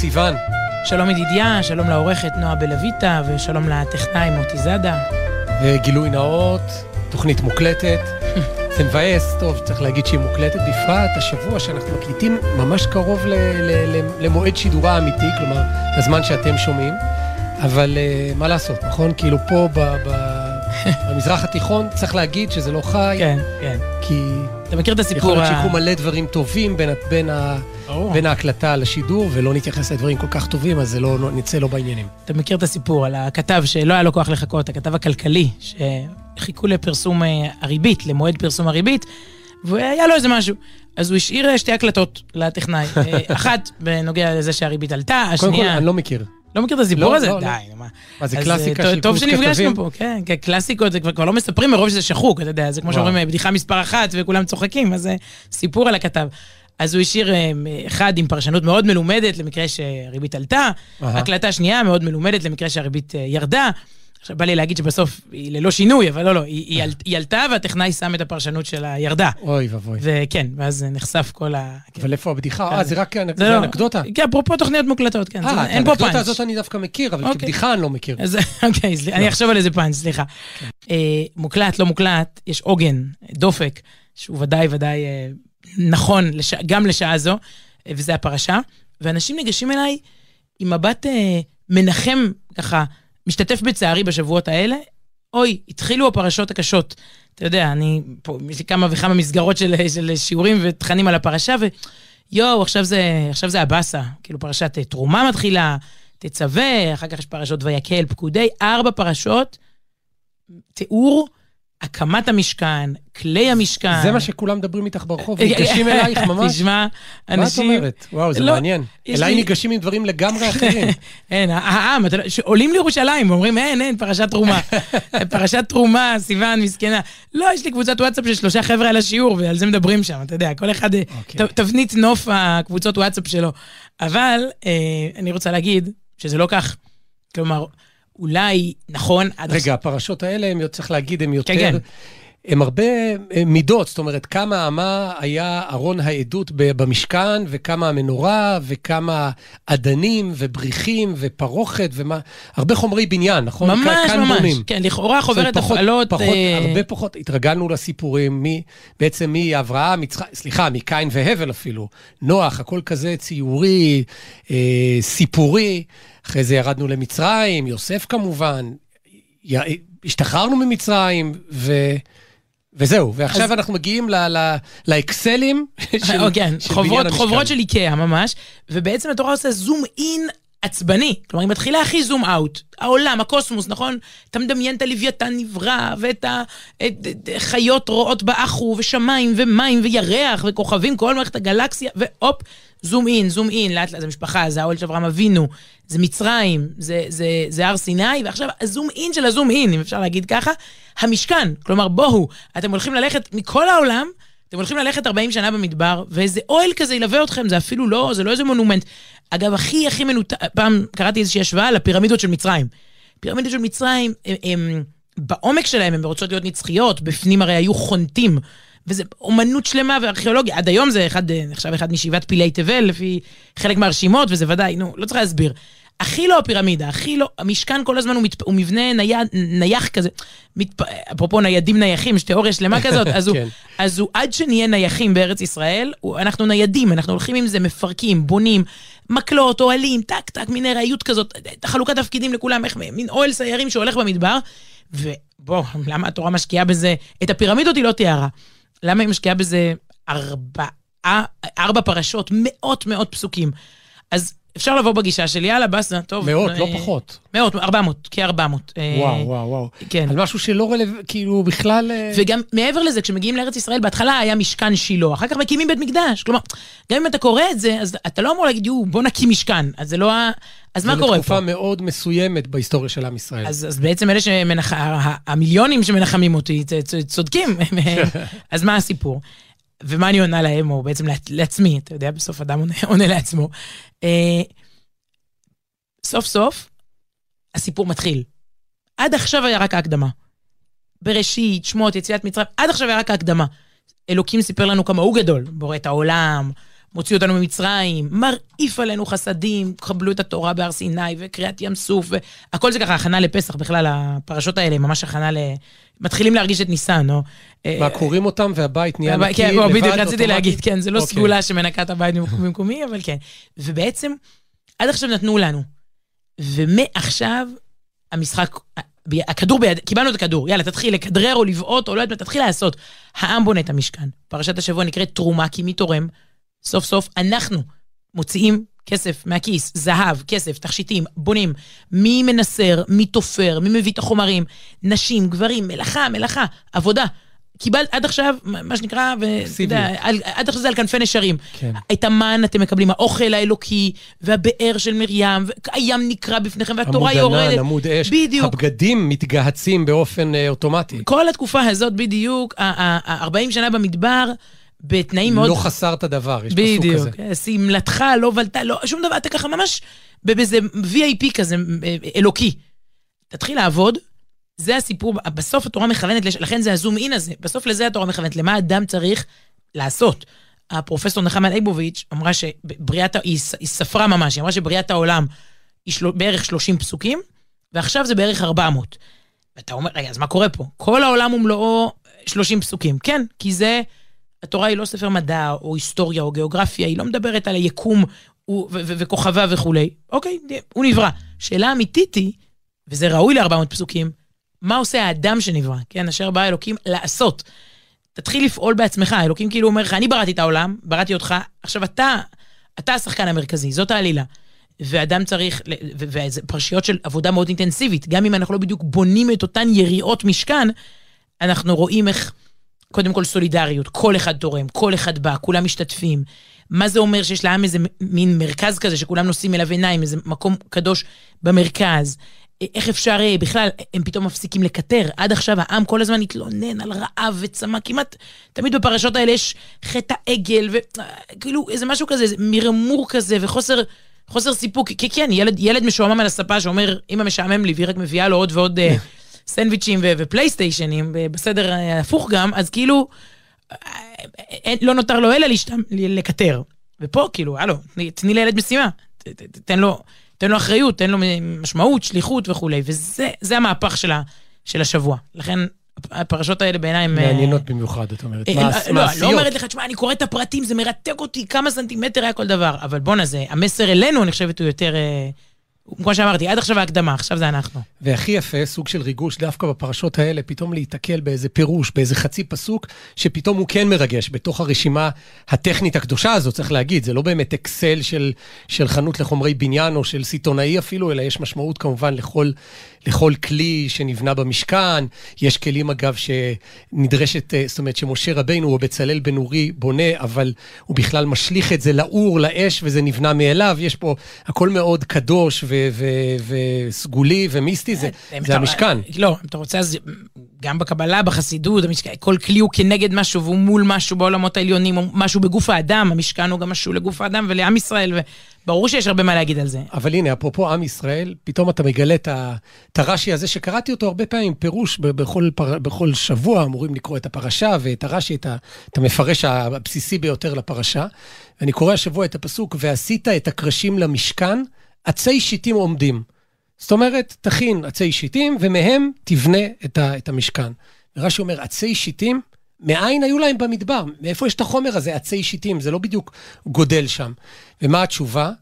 סיון. שלום ידידיה, שלום לעורכת נועה בלויטה, ושלום לטכנאי מוטי זאדה. וגילוי נאות, תוכנית מוקלטת. זה מבאס, טוב, צריך להגיד שהיא מוקלטת, בפרט השבוע שאנחנו מקליטים ממש קרוב ל- ל- ל- למועד שידורה האמיתי, כלומר, לזמן שאתם שומעים. אבל uh, מה לעשות, נכון? כאילו פה ב- ב- במזרח התיכון צריך להגיד שזה לא חי, כן, כן. כי אתה מכיר את יכול הסיפור להיות ה... שיקרו מלא דברים טובים בין, בין, ה- ברור. בין ההקלטה לשידור, ולא נתייחס לדברים כל כך טובים, אז זה לא, לא, נצא לא בעניינים. אתה מכיר את הסיפור על הכתב שלא היה לו כוח לחכות, הכתב הכלכלי, שחיכו לפרסום אה, הריבית, למועד פרסום הריבית, והיה לו איזה משהו. אז הוא השאיר אה, שתי הקלטות לטכנאי. אה, אחת בנוגע לזה שהריבית עלתה, קודם כל, השנייה... אני לא מכיר. לא מכיר את הסיפור לא, הזה? לא, לא. די, נו מה. מה, זה אז, קלאסיקה של טוב קורס שנפגשנו כתבים? פה, כן, כן, קלאסיקות, זה כבר כבר לא מספרים מרוב שזה שחוק, אתה יודע, זה כמו. שאומרים, בדיחה מספר אחת וכולם צוחקים, אז זה סיפור על הכתב. אז הוא השאיר אה, אחד עם פרשנות מאוד מלומדת למקרה שהריבית עלתה, אהה. הקלטה שנייה מאוד מלומדת למקרה שהריבית אה, ירדה. עכשיו בא לי להגיד שבסוף היא ללא שינוי, אבל לא, לא, היא, היא, על- היא עלתה והטכנאי שם את הפרשנות שלה ירדה. אוי ואבוי. וכן, ואז נחשף כל ה... כן. אבל איפה הבדיחה? כן. אה, זה רק אנק- זה זה לא- אנקדוטה. כן, אפרופו תוכניות מוקלטות, כן, זה- אה, את אין פה האנקדוטה פאנץ'. הזאת אני דווקא מכיר, אבל אוקיי. כבדיחה אני לא מכיר. אז אוקיי, סליחה, אני אחשוב על איזה פאנץ', סליחה. אה, מוקלט, לא מוקלט, יש עוגן, דופק, שהוא ודאי ודאי אה, נכון לש- גם לשעה זו, וזה הפרשה, ואנשים ניגשים אליי עם מבט אה, מנחם, ככה, משתתף בצערי בשבועות האלה. אוי, התחילו הפרשות הקשות. אתה יודע, אני, פה, יש לי כמה וכמה מסגרות של, של שיעורים ותכנים על הפרשה, ויואו, עכשיו זה, עכשיו זה הבאסה. כאילו, פרשת אה, תרומה מתחילה, תצווה, אחר כך יש פרשות ויקל, פקודי, ארבע פרשות, תיאור הקמת המשכן, כלי המשכן. זה מה שכולם מדברים איתך ברחוב, ניגשים אלייך ממש? תשמע, מה את אנשים... אומרת? וואו, זה לא, מעניין. אליי לי- ניגשים עם דברים לגמרי אחרים. אין, העם, אתה יודע, שעולים לירושלים ואומרים, אין, אין, פרשת תרומה. פרשת תרומה, סיוון, מסכנה. לא, יש לי קבוצת וואטסאפ של שלושה חבר'ה על השיעור, ועל זה מדברים שם, אתה יודע, כל אחד, אה, אוקיי. ת- תבנית נוף הקבוצות וואטסאפ שלו. אבל אה, אני רוצה להגיד שזה לא כך. כלומר, אולי, נכון, עד רגע, הפרשות האלה, הם, צריך להגיד, הם יותר... כן. הם הרבה אה, מידות, זאת אומרת, כמה אמה היה ארון העדות במשכן, וכמה המנורה, וכמה אדנים, ובריחים, ופרוכת, ומה... הרבה חומרי בניין, נכון? ממש כאן- ממש. בונים. כן, לכאורה חוברת הפעלות... פחות, אה, הרבה פחות, התרגלנו לסיפורים, מי, בעצם מאברהם, יצחק, סליחה, מקין והבל אפילו, נוח, הכל כזה ציורי, אה, סיפורי, אחרי זה ירדנו למצרים, יוסף כמובן, י, השתחררנו ממצרים, ו... וזהו, ועכשיו אז- אנחנו מגיעים ל, ל, לאקסלים של, או, כן, של חוברות, בניין המשכן. חוברות של איקאה ממש, ובעצם התורה עושה זום אין עצבני. כלומר, היא מתחילה הכי זום אאוט. העולם, הקוסמוס, נכון? אתה מדמיין את הלוויתן נברא, ואת החיות רועות באחו, ושמיים, ומים, וירח, וכוכבים, כל מערכת הגלקסיה, והופ, זום אין, זום אין, לאט לאט, זה משפחה, זה האוהל של אברהם אבינו, זה מצרים, זה, זה, זה הר סיני, ועכשיו הזום אין של הזום אין, אם אפשר להגיד ככה, המשכן. כלומר, בואו, אתם הולכים ללכת מכל העולם, אתם הולכים ללכת 40 שנה במדבר, ואיזה אוהל כזה ילווה אתכם, זה אפילו לא, זה לא איזה מונומנט. אגב, הכי הכי מנותק, פעם קראתי איזושהי השוואה לפירמידות של מצרים. פירמידות של מצרים, הם, הם, בעומק שלהם הן רוצות להיות נצחיות, בפנים הרי היו חונטים. וזה אומנות שלמה וארכיאולוגיה. עד היום זה אחד, אה, נחשב אחד משבעת פילי תבל, לפי חלק מהרשימות, וזה ודאי, נו, לא צריך להסביר. הכי לא הפירמידה, הכי לא, המשכן כל הזמן הוא, מתפ... הוא מבנה נייד, נייח כזה, מתפ... אפרופו ניידים נייחים, יש תיאוריה שלמה כזאת, אז, הוא, כן. אז הוא, עד שנהיה נייחים בארץ ישראל, הוא, אנחנו ניידים, אנחנו הולכים עם זה, מפרקים, בונים, מקלות, אוהלים, טק טק, מין ארעיות כזאת, חלוקת תפקידים לכולם, איך, מין אוהל סיירים שהולך במדבר, ובוא, למה התורה משקיעה בזה, את הפירמידות היא לא תיארה. למה היא משקיעה בזה ארבעה, ארבע פרשות, מאות מאות פסוקים. אז אפשר לבוא בגישה של יאללה, באסה, טוב. מאות, אה, לא פחות. מאות, ארבע מאות, כארבע מאות. וואו, וואו, וואו. כן. על משהו שלא רלוונטי, כאילו, בכלל... אה, וגם מעבר לזה, כשמגיעים לארץ ישראל, בהתחלה היה משכן שילה, אחר כך מקימים בית מקדש. כלומר, גם אם אתה קורא את זה, אז אתה לא אמור להגיד, יו, בוא נקים משכן. אז זה לא ה... אז מה קורה זה לתקופה פה? מאוד מסוימת בהיסטוריה של עם ישראל. אז, אז בעצם אלה שמנח... ה- המיליונים שמנחמים אותי צודקים. אז מה הסיפור? ומה אני עונה להם, או בעצם לעצ- לעצמי, אתה יודע, בסוף אדם עונה, עונה לעצמו. אה, סוף סוף, הסיפור מתחיל. עד עכשיו היה רק ההקדמה. בראשית, שמות, יציאת מצרים, עד עכשיו היה רק ההקדמה. אלוקים סיפר לנו כמה הוא גדול, בורא את העולם, מוציא אותנו ממצרים, מרעיף עלינו חסדים, קבלו את התורה בהר סיני וקריעת ים סוף, והכל זה ככה הכנה לפסח בכלל, הפרשות האלה, ממש הכנה ל... מתחילים להרגיש את ניסן, נו. מה, קוראים אותם והבית נהיה נקי כן, לבד? בוא, בדיוק, רציתי? להגיד, כן, זה לא אוקיי. סגולה שמנקה את הבית במקומי, אבל כן. ובעצם, עד עכשיו נתנו לנו. ומעכשיו, המשחק, הכדור ביד, קיבלנו את הכדור, יאללה, תתחיל לכדרר או לבעוט או לא יודעת מה, תתחיל לעשות. העם בונה את המשכן. פרשת השבוע נקראת תרומה, כי מי תורם? סוף סוף אנחנו מוציאים כסף מהכיס, זהב, כסף, תכשיטים, בונים. מי מנסר, מי תופר, מי מביא את החומרים, נשים, גברים, מלאכה, מלאכה, עבודה. קיבלת עד עכשיו, מה שנקרא, ואתה יודע, עד עכשיו זה על כנפי נשרים. כן. את המן אתם מקבלים, האוכל האלוקי, והבאר של מרים, והים נקרע בפניכם, והתורה עמוד יורדת. ענן, עמוד אש. בדיוק. הבגדים מתגהצים באופן אה, אוטומטי. כל התקופה הזאת בדיוק, ה-40 שנה במדבר, בתנאים מאוד... לא חסרת דבר, יש פסוק כזה. בדיוק, שמלתך לא בלטה, לא, שום דבר, אתה ככה ממש באיזה VIP כזה, אה, אלוקי. תתחיל לעבוד, זה הסיפור, בסוף התורה מכוונת, לכן זה הזום אין הזה, בסוף לזה התורה מכוונת, למה אדם צריך לעשות. הפרופסור נחמן ליבוביץ' אמרה שבריאת, היא היא ספרה ממש, היא אמרה שבריאת העולם היא של, בערך 30 פסוקים, ועכשיו זה בערך 400. ואתה אומר, רגע, אז מה קורה פה? כל העולם ומלואו 30 פסוקים. כן, כי זה, התורה היא לא ספר מדע או היסטוריה או גיאוגרפיה, היא לא מדברת על היקום וכוכביו וכולי. אוקיי, הוא נברא. שאלה אמיתית היא, וזה ראוי ל-400 פסוקים, מה עושה האדם שנברא? כן, אשר בא אלוקים לעשות. תתחיל לפעול בעצמך, אלוקים כאילו אומר לך, אני בראתי את העולם, בראתי אותך, עכשיו אתה, אתה השחקן המרכזי, זאת העלילה. ואדם צריך, וזה פרשיות של עבודה מאוד אינטנסיבית, גם אם אנחנו לא בדיוק בונים את אותן יריעות משכן, אנחנו רואים איך, קודם כל סולידריות, כל אחד תורם, כל אחד בא, כולם משתתפים. מה זה אומר שיש לעם איזה מין מרכז כזה שכולם נושאים אליו עיניים, איזה מקום קדוש במרכז? איך אפשר, אה, בכלל, הם פתאום מפסיקים לקטר. עד עכשיו העם כל הזמן התלונן על רעב וצמא, כמעט, תמיד בפרשות האלה יש חטא העגל, וכאילו איזה משהו כזה, איזה מרמור כזה, וחוסר חוסר סיפוק. כי כן, ילד, ילד משועמם על הספה שאומר, אמא משעמם לי, והיא רק מביאה לו עוד ועוד אה, סנדוויצ'ים ו- ופלייסטיישנים, בסדר אה, הפוך גם, אז כאילו, אה, אין- לא נותר לו אלא להשת- לקטר. ופה, כאילו, הלו, תני- לילד משימה, ת- ת- תן לו, תן לו אחריות, תן לו משמעות, שליחות וכולי, וזה זה המהפך של, ה, של השבוע. לכן, הפרשות האלה בעיניי. אה, מעניינות במיוחד, את אומרת. אה, אה, לא, מעשיות. לא אומרת לך, תשמע, אני קורא את הפרטים, זה מרתק אותי, כמה סנטימטר היה כל דבר. אבל בואנה, זה, המסר אלינו, אני חושבת, הוא יותר... כמו שאמרתי, עד עכשיו ההקדמה, עכשיו זה אנחנו. והכי יפה, סוג של ריגוש, דווקא בפרשות האלה, פתאום להיתקל באיזה פירוש, באיזה חצי פסוק, שפתאום הוא כן מרגש בתוך הרשימה הטכנית הקדושה הזאת, צריך להגיד. זה לא באמת אקסל של, של חנות לחומרי בניין או של סיטונאי אפילו, אלא יש משמעות כמובן לכל, לכל כלי שנבנה במשכן. יש כלים, אגב, שנדרשת, אה, זאת אומרת, שמשה רבינו או בצלאל בן אורי בונה, אבל הוא בכלל משליך את זה לאור, לאש, וזה נבנה מאליו. יש פה הכל מאוד קדוש ו- ו- וסגולי ומיסטי, זה, אם זה אתה- המשכן. לא, אם אתה רוצה, אז גם בקבלה, בחסידות, המשכן, כל כלי הוא כנגד משהו והוא מול משהו בעולמות העליונים, או משהו בגוף האדם, המשכן הוא גם משהו לגוף האדם ולעם ישראל, וברור שיש הרבה מה להגיד על זה. אבל הנה, אפרופו עם ישראל, פתאום אתה מגלה את הרש"י הזה, שקראתי אותו הרבה פעמים, פירוש בכל, פר, בכל שבוע, אמורים לקרוא את הפרשה ואת הרש"י, את, את המפרש הבסיסי ביותר לפרשה. ואני קורא השבוע את הפסוק, ועשית את הקרשים למשכן, עצי שיטים עומדים. זאת אומרת, תכין עצי שיטים, ומהם תבנה את, ה, את המשכן. ורש"י אומר, עצי שיטים, מאין היו להם במדבר? מאיפה יש את החומר הזה, עצי שיטים? זה לא בדיוק גודל שם. ומה התשובה?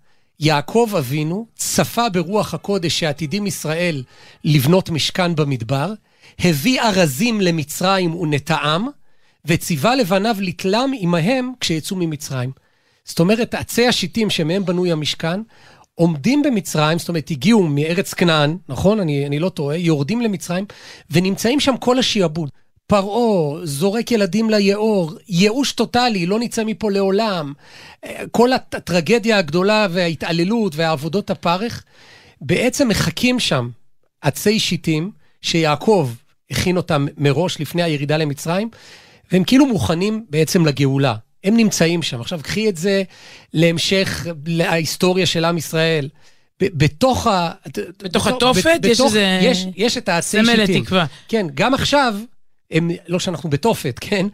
יעקב אבינו צפה ברוח הקודש שעתידים ישראל לבנות משכן במדבר, הביא ארזים למצרים ונטעם, וציווה לבניו לתלם עמהם כשיצאו ממצרים. זאת אומרת, עצי השיטים שמהם בנוי המשכן, עומדים במצרים, זאת אומרת, הגיעו מארץ כנען, נכון? אני, אני לא טועה, יורדים למצרים, ונמצאים שם כל השיעבוד. פרעה, זורק ילדים ליאור, ייאוש טוטאלי, לא נצא מפה לעולם. כל הט- הטרגדיה הגדולה וההתעללות והעבודות הפרך, בעצם מחכים שם עצי שיטים, שיעקב הכין אותם מראש לפני הירידה למצרים, והם כאילו מוכנים בעצם לגאולה. הם נמצאים שם. עכשיו, קחי את זה להמשך להיסטוריה של עם ישראל. בתוך ה... בתוך התופת יש איזה יש, את העצי סמל שיטים. לתקווה. כן, גם עכשיו, הם, לא שאנחנו בתופת, כן?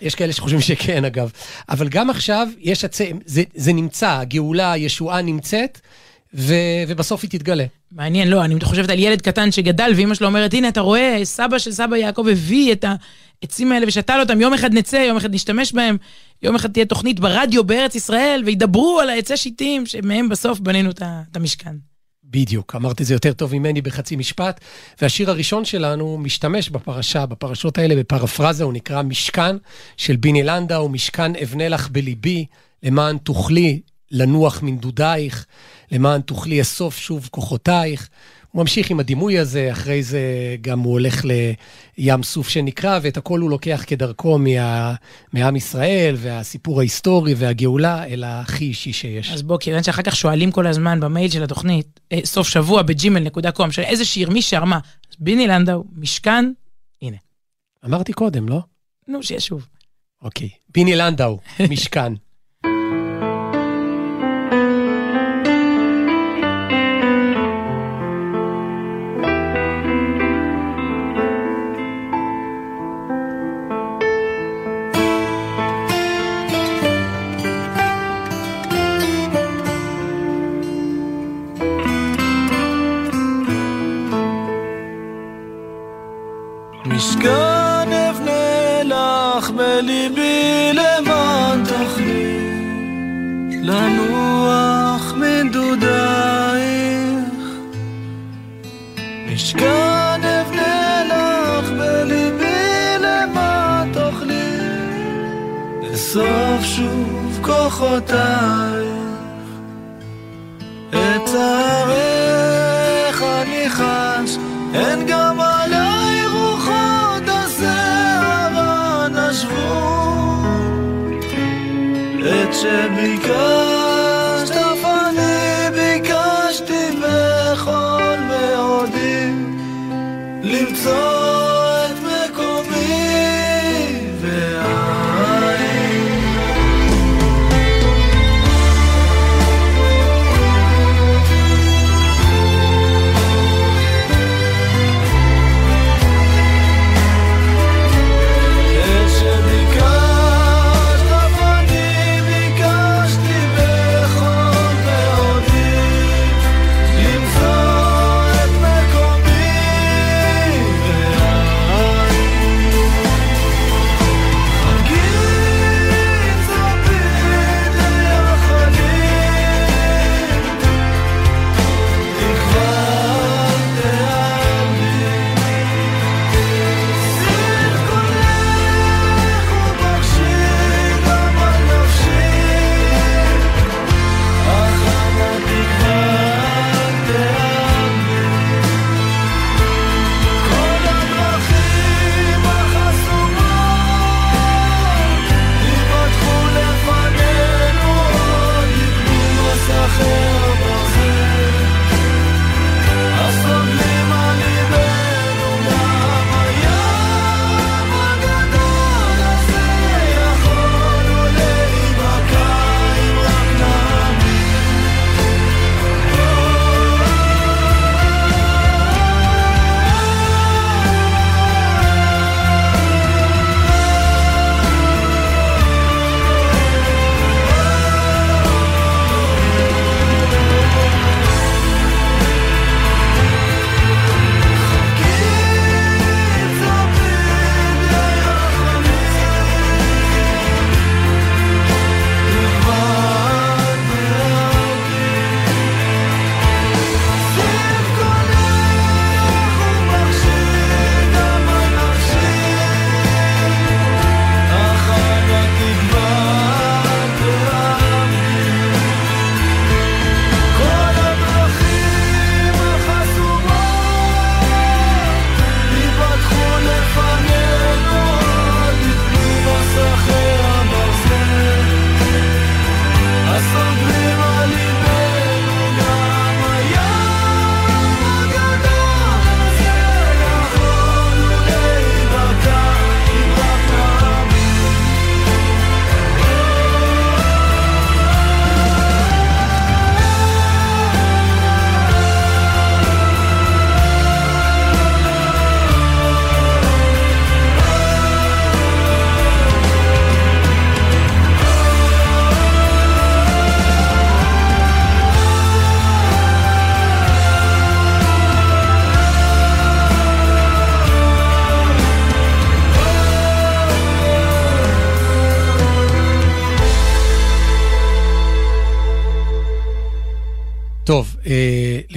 יש כאלה שחושבים שכן, אגב. אבל גם עכשיו, יש הצ... זה, זה נמצא, הגאולה, הישועה נמצאת, ו, ובסוף היא תתגלה. מעניין, לא, אני חושבת על ילד קטן שגדל, ואימא שלו אומרת, הנה, אתה רואה, סבא של סבא יעקב הביא את העצים האלה ושתל אותם, יום אחד נצא, יום אחד נשתמש בהם, יום אחד תהיה תוכנית ברדיו בארץ ישראל, וידברו על העצי שיטים, שמהם בסוף בנינו את המשכן. בדיוק, אמרת את זה יותר טוב ממני בחצי משפט. והשיר הראשון שלנו משתמש בפרשה, בפרשות האלה, בפרפרזה, הוא נקרא משכן של ביני לנדאו, משכן אבנה לך בליבי, למען תוכלי לנוח מנדודייך, למען תוכלי אסוף שוב כוחותייך. הוא ממשיך עם הדימוי הזה, אחרי זה גם הוא הולך לים סוף שנקרא, ואת הכל הוא לוקח כדרכו מה, מעם ישראל, והסיפור ההיסטורי והגאולה, אל הכי אישי שיש. אז בוא, כיוון שאחר כך שואלים כל הזמן במייל של התוכנית, אה, סוף שבוע בג'ימל.קום, איזה שיר, מי שר מה? אז ביני לנדאו, משכן, הנה. אמרתי קודם, לא? נו, שיהיה שוב. אוקיי. ביני לנדאו, משכן. למצוא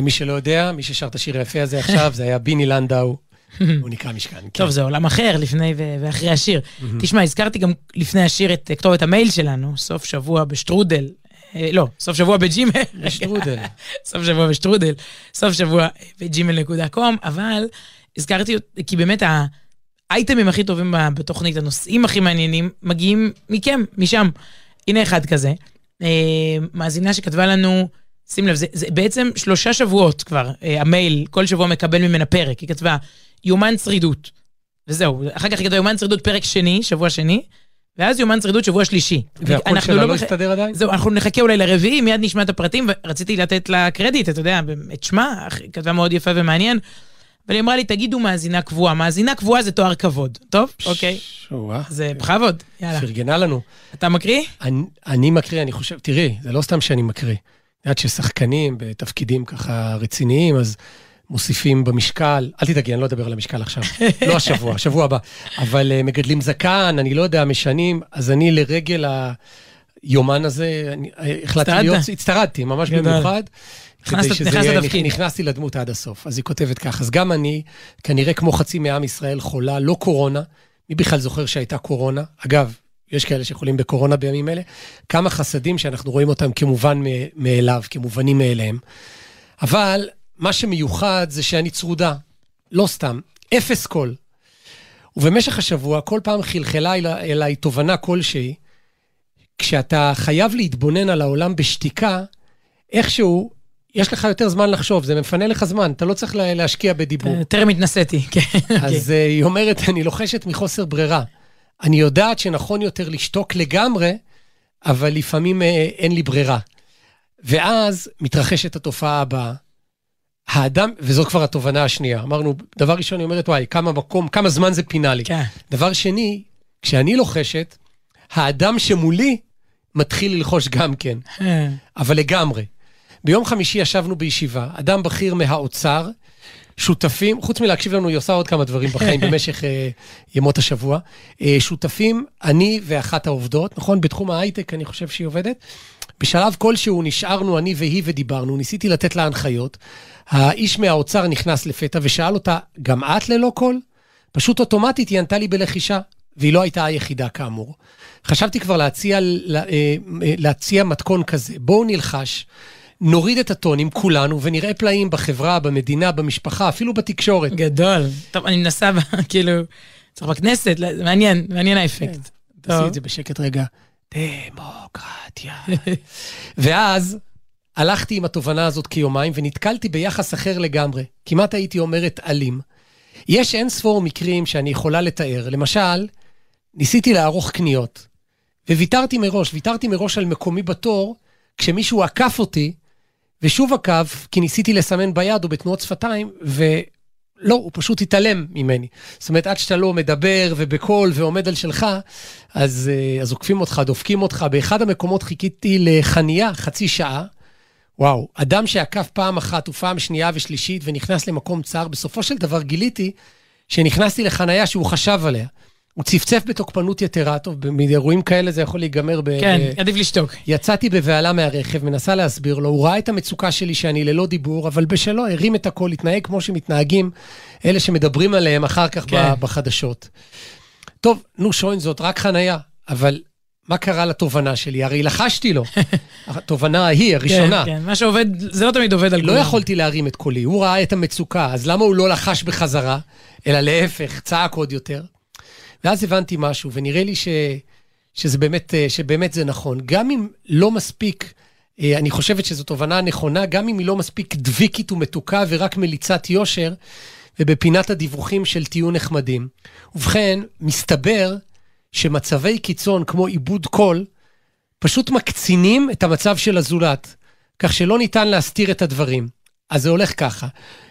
למי שלא יודע, מי ששר את השיר היפה הזה עכשיו, זה היה ביני לנדאו, הוא נקרא משכן. כן. טוב, זה עולם אחר, לפני ואחרי השיר. תשמע, הזכרתי גם לפני השיר את אה, כתובת המייל שלנו, סוף שבוע בשטרודל. אה, לא, סוף שבוע בג'ימל. רגע. שטרודל. סוף שבוע בשטרודל, סוף שבוע בג'ימל.קום, אבל הזכרתי, כי באמת האייטמים הכי טובים בתוכנית, הנושאים הכי מעניינים, מגיעים מכם, משם. הנה אחד כזה. אה, מאזינה שכתבה לנו, שים לב, זה, זה בעצם שלושה שבועות כבר, אה, המייל, כל שבוע מקבל ממנה פרק. היא כתבה, יומן שרידות. וזהו, אחר כך היא כתבה יומן שרידות פרק שני, שבוע שני, ואז יומן שרידות שבוע שלישי. והקול שלה לא לא מח- הסתדר עדיין? זהו, אנחנו נחכה אולי לרביעי, מיד נשמע את הפרטים, ורציתי לתת לה קרדיט, אתה יודע, את שמה, היא כתבה מאוד יפה ומעניין. אבל היא אמרה לי, תגידו מאזינה קבועה. מאזינה קבועה זה תואר כבוד, טוב? אוקיי. שואה. זה בכבוד, יאללה. פרגנה לנו. אתה מקריא? אני, אני מקריא, אני חושב, תראי, זה לא סתם שאני מקריא. יודעת ששחקנים בתפקידים ככה רציניים, אז מוסיפים במשקל, אל תדאגי, אני לא אדבר על המשקל עכשיו. לא השבוע, השבוע הבא. אבל uh, מגדלים זקן, אני לא יודע, משנים, אז אני לרגל היומן הזה, אני אה, החלטתי? להיות, הצטרדתי, ממש. במיוחד. נכנסת- שזה לתפקיד. נכנסתי לדמות עד הסוף. אז היא כותבת כך, אז גם אני, כנראה כמו חצי מעם ישראל, חולה, לא קורונה. מי בכלל זוכר שהייתה קורונה? אגב, יש כאלה שחולים בקורונה בימים אלה. כמה חסדים שאנחנו רואים אותם כמובן מאליו, כמובנים מאליהם. אבל מה שמיוחד זה שאני צרודה. לא סתם, אפס קול. ובמשך השבוע, כל פעם חלחלה אלי, אליי תובנה כלשהי, כשאתה חייב להתבונן על העולם בשתיקה, איכשהו, יש לך יותר זמן לחשוב, זה מפנה לך זמן, אתה לא צריך לה- להשקיע בדיבור. טרם התנסיתי, כן. אז אה, היא אומרת, אני לוחשת מחוסר ברירה. אני יודעת שנכון יותר לשתוק לגמרי, אבל לפעמים אה, אין לי ברירה. ואז מתרחשת התופעה הבאה. האדם, וזו כבר התובנה השנייה, אמרנו, דבר ראשון, היא אומרת, וואי, כמה מקום, כמה זמן זה פינה לי. כן. דבר שני, כשאני לוחשת, האדם שמולי מתחיל ללחוש גם כן, אה, אבל לגמרי. ביום חמישי ישבנו בישיבה, אדם בכיר מהאוצר, שותפים, חוץ מלהקשיב לנו, היא עושה עוד כמה דברים בחיים במשך אה, ימות השבוע. אה, שותפים, אני ואחת העובדות, נכון? בתחום ההייטק אני חושב שהיא עובדת. בשלב כלשהו נשארנו אני והיא ודיברנו, ניסיתי לתת לה הנחיות. האיש מהאוצר נכנס לפתע ושאל אותה, גם את ללא קול? פשוט אוטומטית היא ענתה לי בלחישה, והיא לא הייתה היחידה כאמור. חשבתי כבר להציע, לה- אה, להציע מתכון כזה, בואו נלחש, נוריד את הטונים כולנו ונראה פלאים בחברה, במדינה, במשפחה, אפילו בתקשורת. גדול. טוב, אני מנסה, כאילו, צריך בכנסת, מעניין, מעניין האפקט. תעשי טוב. את זה בשקט רגע. דמוקרטיה. ואז הלכתי עם התובנה הזאת כיומיים ונתקלתי ביחס אחר לגמרי. כמעט הייתי אומרת אלים. יש אין ספור מקרים שאני יכולה לתאר. למשל, ניסיתי לערוך קניות, וויתרתי מראש, ויתרתי מראש על מקומי בתור, כשמישהו עקף אותי, ושוב עקף, כי ניסיתי לסמן ביד או בתנועות שפתיים, ולא, הוא פשוט התעלם ממני. זאת אומרת, עד שאתה לא מדבר ובקול ועומד על שלך, אז, אה, אז עוקפים אותך, דופקים אותך. באחד המקומות חיכיתי לחניה חצי שעה. וואו, אדם שעקף פעם אחת ופעם שנייה ושלישית ונכנס למקום צר, בסופו של דבר גיליתי שנכנסתי לחניה שהוא חשב עליה. הוא צפצף בתוקפנות יתרה, טוב, מאירועים כאלה זה יכול להיגמר ב... כן, ב- עדיף לשתוק. יצאתי בבהלה מהרכב, מנסה להסביר לו, הוא ראה את המצוקה שלי שאני ללא דיבור, אבל בשלו הרים את הקול, התנהג כמו שמתנהגים אלה שמדברים עליהם אחר כך כן. בחדשות. טוב, נו שוין, זאת רק חנייה, אבל מה קרה לתובנה שלי? הרי לחשתי לו. התובנה ההיא, הראשונה. כן, כן, מה שעובד, זה לא תמיד עובד על לא כולם. יכולתי להרים את קולי, הוא ראה את המצוקה, אז למה הוא לא לחש בחזרה, אלא להפך, צעק עוד יותר? ואז הבנתי משהו, ונראה לי ש, שזה באמת, אה, שבאמת זה נכון. גם אם לא מספיק, אה, אני חושבת שזו תובנה נכונה, גם אם היא לא מספיק דביקית ומתוקה ורק מליצת יושר, ובפינת הדיווחים של תהיו נחמדים. ובכן, מסתבר שמצבי קיצון כמו עיבוד קול, פשוט מקצינים את המצב של הזולת, כך שלא ניתן להסתיר את הדברים. אז זה הולך ככה,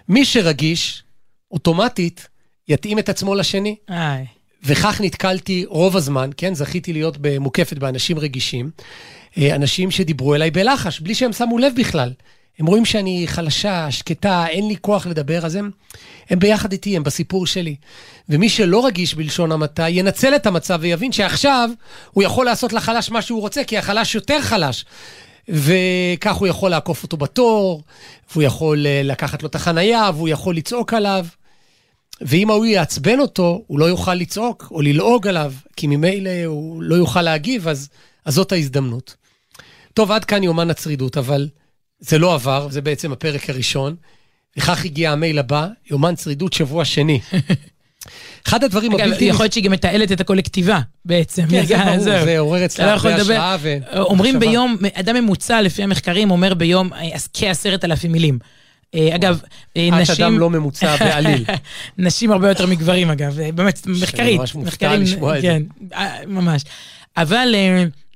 מי שרגיש, אוטומטית יתאים את עצמו לשני, איי. וכך נתקלתי רוב הזמן, כן, זכיתי להיות מוקפת באנשים רגישים, אה, אנשים שדיברו אליי בלחש, בלי שהם שמו לב בכלל. הם רואים שאני חלשה, שקטה, אין לי כוח לדבר, אז הם, הם ביחד איתי, הם בסיפור שלי. ומי שלא רגיש בלשון המעטה, ינצל את המצב ויבין שעכשיו הוא יכול לעשות לחלש מה שהוא רוצה, כי החלש יותר חלש. וכך הוא יכול לעקוף אותו בתור, והוא יכול אה, לקחת לו את החנייה, והוא יכול לצעוק עליו. ואם ההוא יעצבן אותו, הוא לא יוכל לצעוק או ללעוג עליו, כי ממילא הוא לא יוכל להגיב, אז, אז זאת ההזדמנות. טוב, עד כאן יומן הצרידות, אבל זה לא עבר, זה בעצם הפרק הראשון. וכך הגיע המייל הבא, יומן צרידות שבוע שני. אחד הדברים אגב, הבלתי... יכול להיות שהיא גם מתעלת את הקול כתיבה, בעצם. כן, זה ברור. זה עורר אצלה הרבה. השראה ו... אומרים. ביום, אדם ממוצע, לפי המחקרים, אומר ביום אה, כעשרת אלפים מילים. אה, אגב, אה, את נשים... אדם לא ממוצע בעליל. נשים הרבה יותר מגברים, אגב, אה, באמת, מחקרית. ממש מופתע לשמוע את זה. כן, ממש. אבל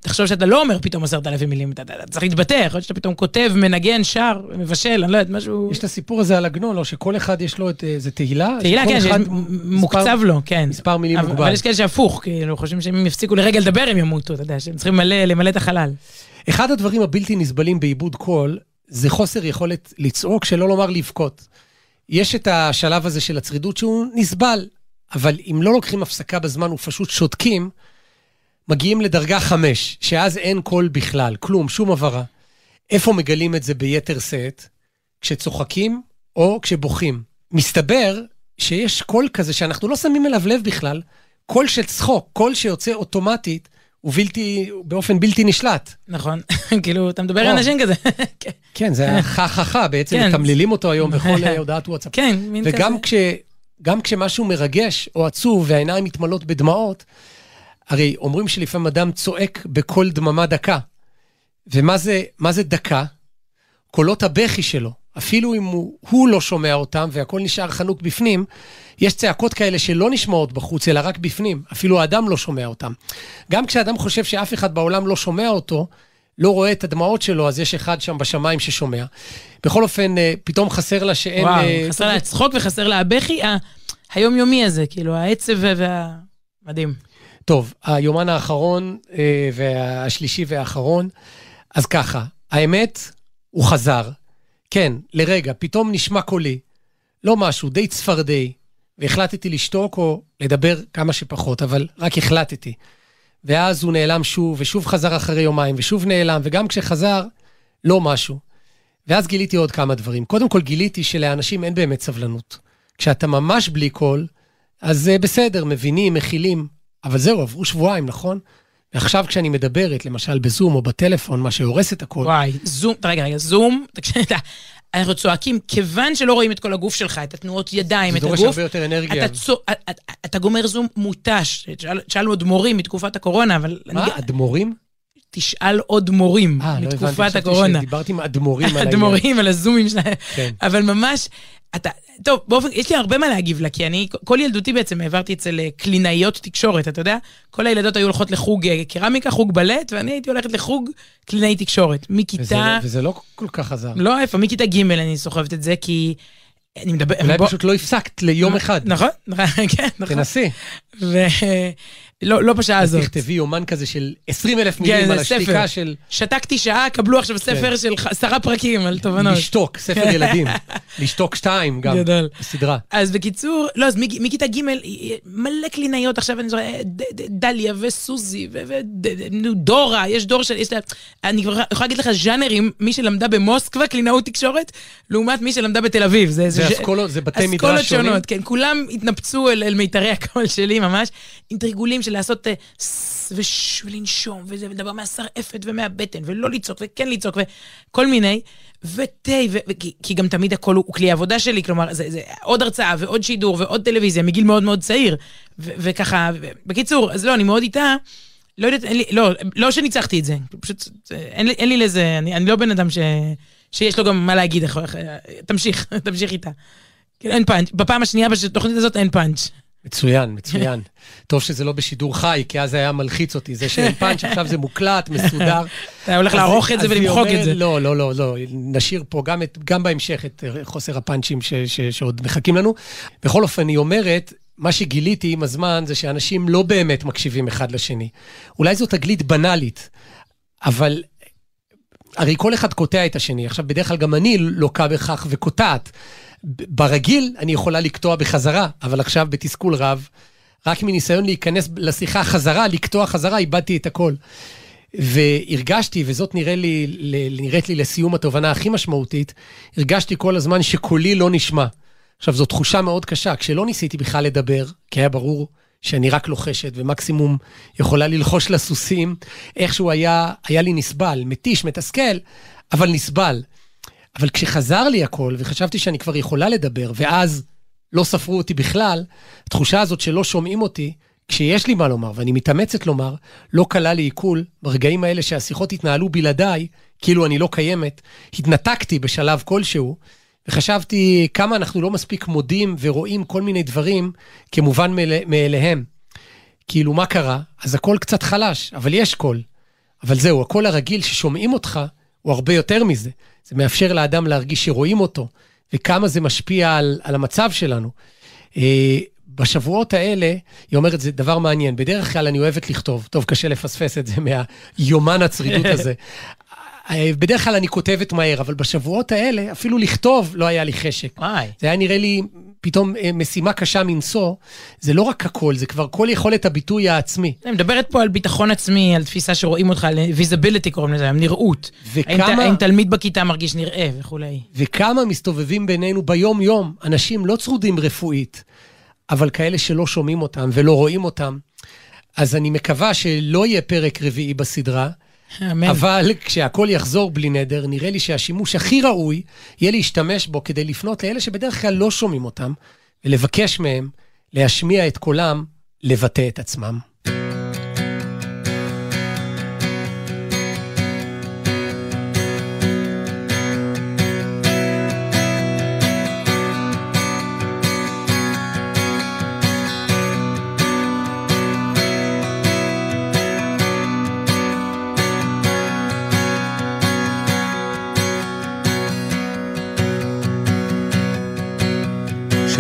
תחשוב שאתה לא אומר פתאום עשרת אלפים מילים, אתה צריך להתבטא, יכול להיות שאתה פתאום כותב, מנגן, שר, מבשל, אני לא יודעת, משהו... יש את הסיפור הזה על עגנון, לא? שכל אחד יש לו את... זה תהילה? תהילה, כן, שיש אחד מוקצב לו, כן. מספר מילים מוגבל. אבל יש כאלה שהפוך, כאילו, חושבים שאם הם יפסיקו לרגע לדבר, הם ימותו, אתה יודע, שהם צריכים למלא את החלל. אחד הדברים הבלתי נסבלים בעיבוד קול, זה חוסר יכולת לצעוק, שלא לומר לבכות. יש את השלב הזה של הצרידות שהוא נסבל, אבל אם לא לוקחים הפסקה בזמן ופשוט שותקים, מגיעים לדרגה חמש, שאז אין קול בכלל, כלום, שום הבהרה. איפה מגלים את זה ביתר שאת? כשצוחקים או כשבוכים. מסתבר שיש קול כזה שאנחנו לא שמים אליו לב בכלל, קול של צחוק, קול שיוצא אוטומטית ובלתי, באופן בלתי נשלט. נכון, כאילו, אתה מדבר או. על אנשים כזה. כן, כן, זה החחחה, בעצם כן. מתמללים אותו היום בכל אה, הודעת וואטסאפ. כן, מין כזה. וגם כש, גם כשמשהו מרגש או עצוב והעיניים מתמלאות בדמעות, הרי אומרים שלפעמים אדם צועק בקול דממה דקה. ומה זה, זה דקה? קולות הבכי שלו. אפילו אם הוא, הוא לא שומע אותם והכל נשאר חנוק בפנים, יש צעקות כאלה שלא נשמעות בחוץ, אלא רק בפנים. אפילו האדם לא שומע אותם. גם כשאדם חושב שאף אחד בעולם לא שומע אותו, לא רואה את הדמעות שלו, אז יש אחד שם בשמיים ששומע. בכל אופן, אה, פתאום חסר לה שאין... וואו, אה, חסר לה הצחוק וחסר לה הבכי ה- היומיומי הזה, כאילו, העצב וה... מדהים. טוב, היומן האחרון אה, והשלישי והאחרון, אז ככה, האמת, הוא חזר. כן, לרגע, פתאום נשמע קולי. לא משהו, די צפרדעי. והחלטתי לשתוק או לדבר כמה שפחות, אבל רק החלטתי. ואז הוא נעלם שוב, ושוב חזר אחרי יומיים, ושוב נעלם, וגם כשחזר, לא משהו. ואז גיליתי עוד כמה דברים. קודם כל גיליתי שלאנשים אין באמת סבלנות. כשאתה ממש בלי קול, אז אה, בסדר, מבינים, מכילים, אבל זהו, עברו שבועיים, נכון? ועכשיו כשאני מדברת, למשל בזום או בטלפון, מה שהורס את הכל, וואי, זום, רגע, רגע, זום, תקשיב, אנחנו צועקים, כיוון שלא רואים את כל הגוף שלך, את התנועות ידיים, זה את דורש הגוף, הרבה יותר אנרגיה. אתה, צו, אתה, אתה גומר זום מותש. תשאל- תשאלנו עוד מורים מתקופת הקורונה, אבל... מה, אני, אדמו"רים? תשאל עוד מורים אה, לא הבנתי, מתקופת חשבתי הקורונה. שדיברתי עם אדמו"רים על. אדמו"רים על הזומים שלהם. כן. אבל ממש, אתה, טוב, באופן, יש לי הרבה מה להגיב לה, כי אני, כל ילדותי בעצם העברתי אצל אה, קלינאיות תקשורת, אתה יודע? כל הילדות היו הולכות לחוג אה, קרמיקה, חוג בלט, ואני הייתי הולכת לחוג קלינאי תקשורת. וזה מכיתה, לא- וזה לא כל כך עזר. לא איפה, מכיתה ג' אני סוחבת את זה, כי אני מדבר... אולי בוא- פשוט לא הפסקת ליום אחד. נכון, נכון, כן, נכון. תנסי. ולא לא בשעה אז הזאת. תכתבי יומן כזה של 20 אלף כן, מילים זה על השתיקה ספר. של שתקתי שעה, קבלו עכשיו ספר של ח- עשרה פרקים על תובנות. לשתוק, ספר ילדים. לשתוק שתיים גם, גדול. בסדרה. אז בקיצור, לא, אז מכיתה ג' מלא קלינאיות, עכשיו אני זוכר, ד- דליה וסוזי ודורה, יש דור של, יש לה, אני כבר יכולה להגיד לך ז'אנרים, מי שלמדה במוסקבה, קלינאות תקשורת, לעומת מי שלמדה בתל אביב. זה ז'- אסכולות, זה בתי אסכולות מדרש שונים. שונות, כן, כולם התנפצו אל, אל מיתרי הקול שלי ממש, עם תרגולים של לעשות אה, וש ולנשום, וזה, ולדבר מהשרעפת ומהבטן, ולא לצעוק, וכן לצעוק, וכל מיני, ותה, ו- כי- כי גם תמיד הקול הוא, הוא כלי עבודה שלי, כלומר, זה, זה עוד הרצאה ועוד שידור ועוד טלוויזיה מגיל מאוד מאוד צעיר, ו- וככה, ו- בקיצור, אז לא, אני מאוד איתה. לא יודעת, אין לי, לא, לא שניצחתי את זה, פשוט, זה- אין לי, אין לי לזה, אני, אני לא בן אדם ש, שיש לו גם מה להגיד, איך- איך- תמשיך, תמשיך איתה. כן, אין פאנץ'. בפעם השנייה בתוכנית הזאת אין פאנץ'. מצוין, מצוין. טוב שזה לא בשידור חי, כי אז היה מלחיץ אותי. זה שאין פאנץ', עכשיו זה מוקלט, מסודר. אתה הולך לערוך את זה ולמחוק את זה. לא, לא, לא, לא. נשאיר פה גם, את, גם בהמשך את אה, חוסר הפאנצ'ים ש, ש, שעוד מחכים לנו. בכל אופן, היא אומרת, מה שגיליתי עם הזמן זה שאנשים לא באמת מקשיבים אחד לשני. אולי זו תגלית בנאלית, אבל הרי כל אחד קוטע את השני. עכשיו, בדרך כלל גם אני לוקה בכך וקוטעת. ברגיל אני יכולה לקטוע בחזרה, אבל עכשיו בתסכול רב, רק מניסיון להיכנס לשיחה חזרה, לקטוע חזרה, איבדתי את הכל. והרגשתי, וזאת נראה לי, נראית לי לסיום התובנה הכי משמעותית, הרגשתי כל הזמן שקולי לא נשמע. עכשיו, זו תחושה מאוד קשה. כשלא ניסיתי בכלל לדבר, כי היה ברור שאני רק לוחשת, ומקסימום יכולה ללחוש לסוסים, איכשהו היה, היה לי נסבל, מתיש, מתסכל, אבל נסבל. אבל כשחזר לי הכל, וחשבתי שאני כבר יכולה לדבר, ואז לא ספרו אותי בכלל, התחושה הזאת שלא שומעים אותי, כשיש לי מה לומר, ואני מתאמצת לומר, לא קלה לי עיכול, ברגעים האלה שהשיחות התנהלו בלעדיי, כאילו אני לא קיימת, התנתקתי בשלב כלשהו, וחשבתי כמה אנחנו לא מספיק מודים ורואים כל מיני דברים כמובן מאליהם. כאילו, מה קרה? אז הקול קצת חלש, אבל יש קול. אבל זהו, הקול הרגיל ששומעים אותך הוא הרבה יותר מזה. זה מאפשר לאדם להרגיש שרואים אותו, וכמה זה משפיע על, על המצב שלנו. אה, בשבועות האלה, היא אומרת, זה דבר מעניין. בדרך כלל אני אוהבת לכתוב. טוב, קשה לפספס את זה מהיומן הצרידות הזה. אה, בדרך כלל אני כותבת מהר, אבל בשבועות האלה, אפילו לכתוב לא היה לי חשק. וואי. זה היה נראה לי פתאום אה, משימה קשה מנשוא. זה לא רק הכל, זה כבר כל יכולת הביטוי העצמי. אני מדברת פה על ביטחון עצמי, על תפיסה שרואים אותך, על visibility קוראים לזה, על נראות. וכמה... האם, האם תלמיד בכיתה מרגיש נראה וכולי. וכמה מסתובבים בינינו ביום-יום, אנשים לא צרודים רפואית, אבל כאלה שלא שומעים אותם ולא רואים אותם. אז אני מקווה שלא יהיה פרק רביעי בסדרה. אמן. אבל כשהכול יחזור בלי נדר, נראה לי שהשימוש הכי ראוי יהיה להשתמש בו כדי לפנות לאלה שבדרך כלל לא שומעים אותם, ולבקש מהם להשמיע את קולם, לבטא את עצמם.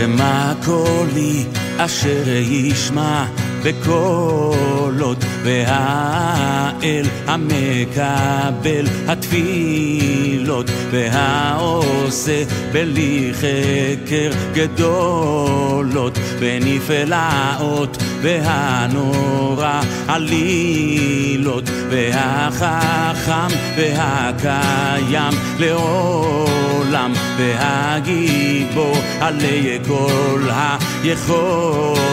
שמע קולי אשר ישמע בקולות והאל המקבל התפילות והעושה בלי חקר גדולות בנפלאות והנורא עלילות והחכם והקיים לעולם והגיבור עלי כל היכולות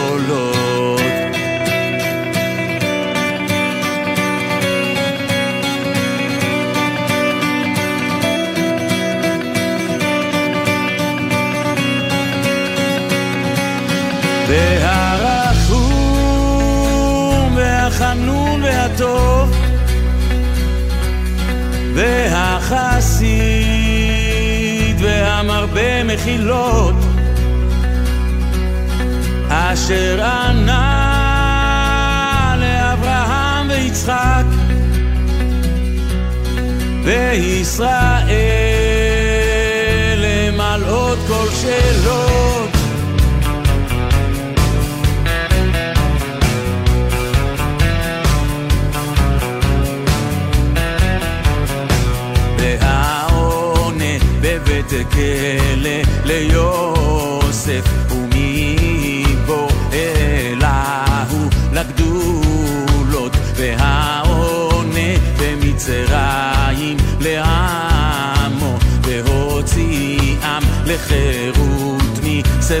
מחילות. אשר ענה לאברהם ויצחק וישראל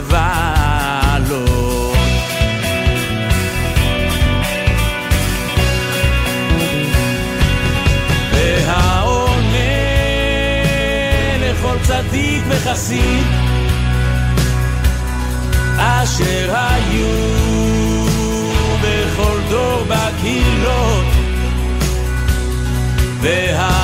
מסבלות והעונה לכל צדיק וחסיד אשר היו בכל דור בקהילות והעונה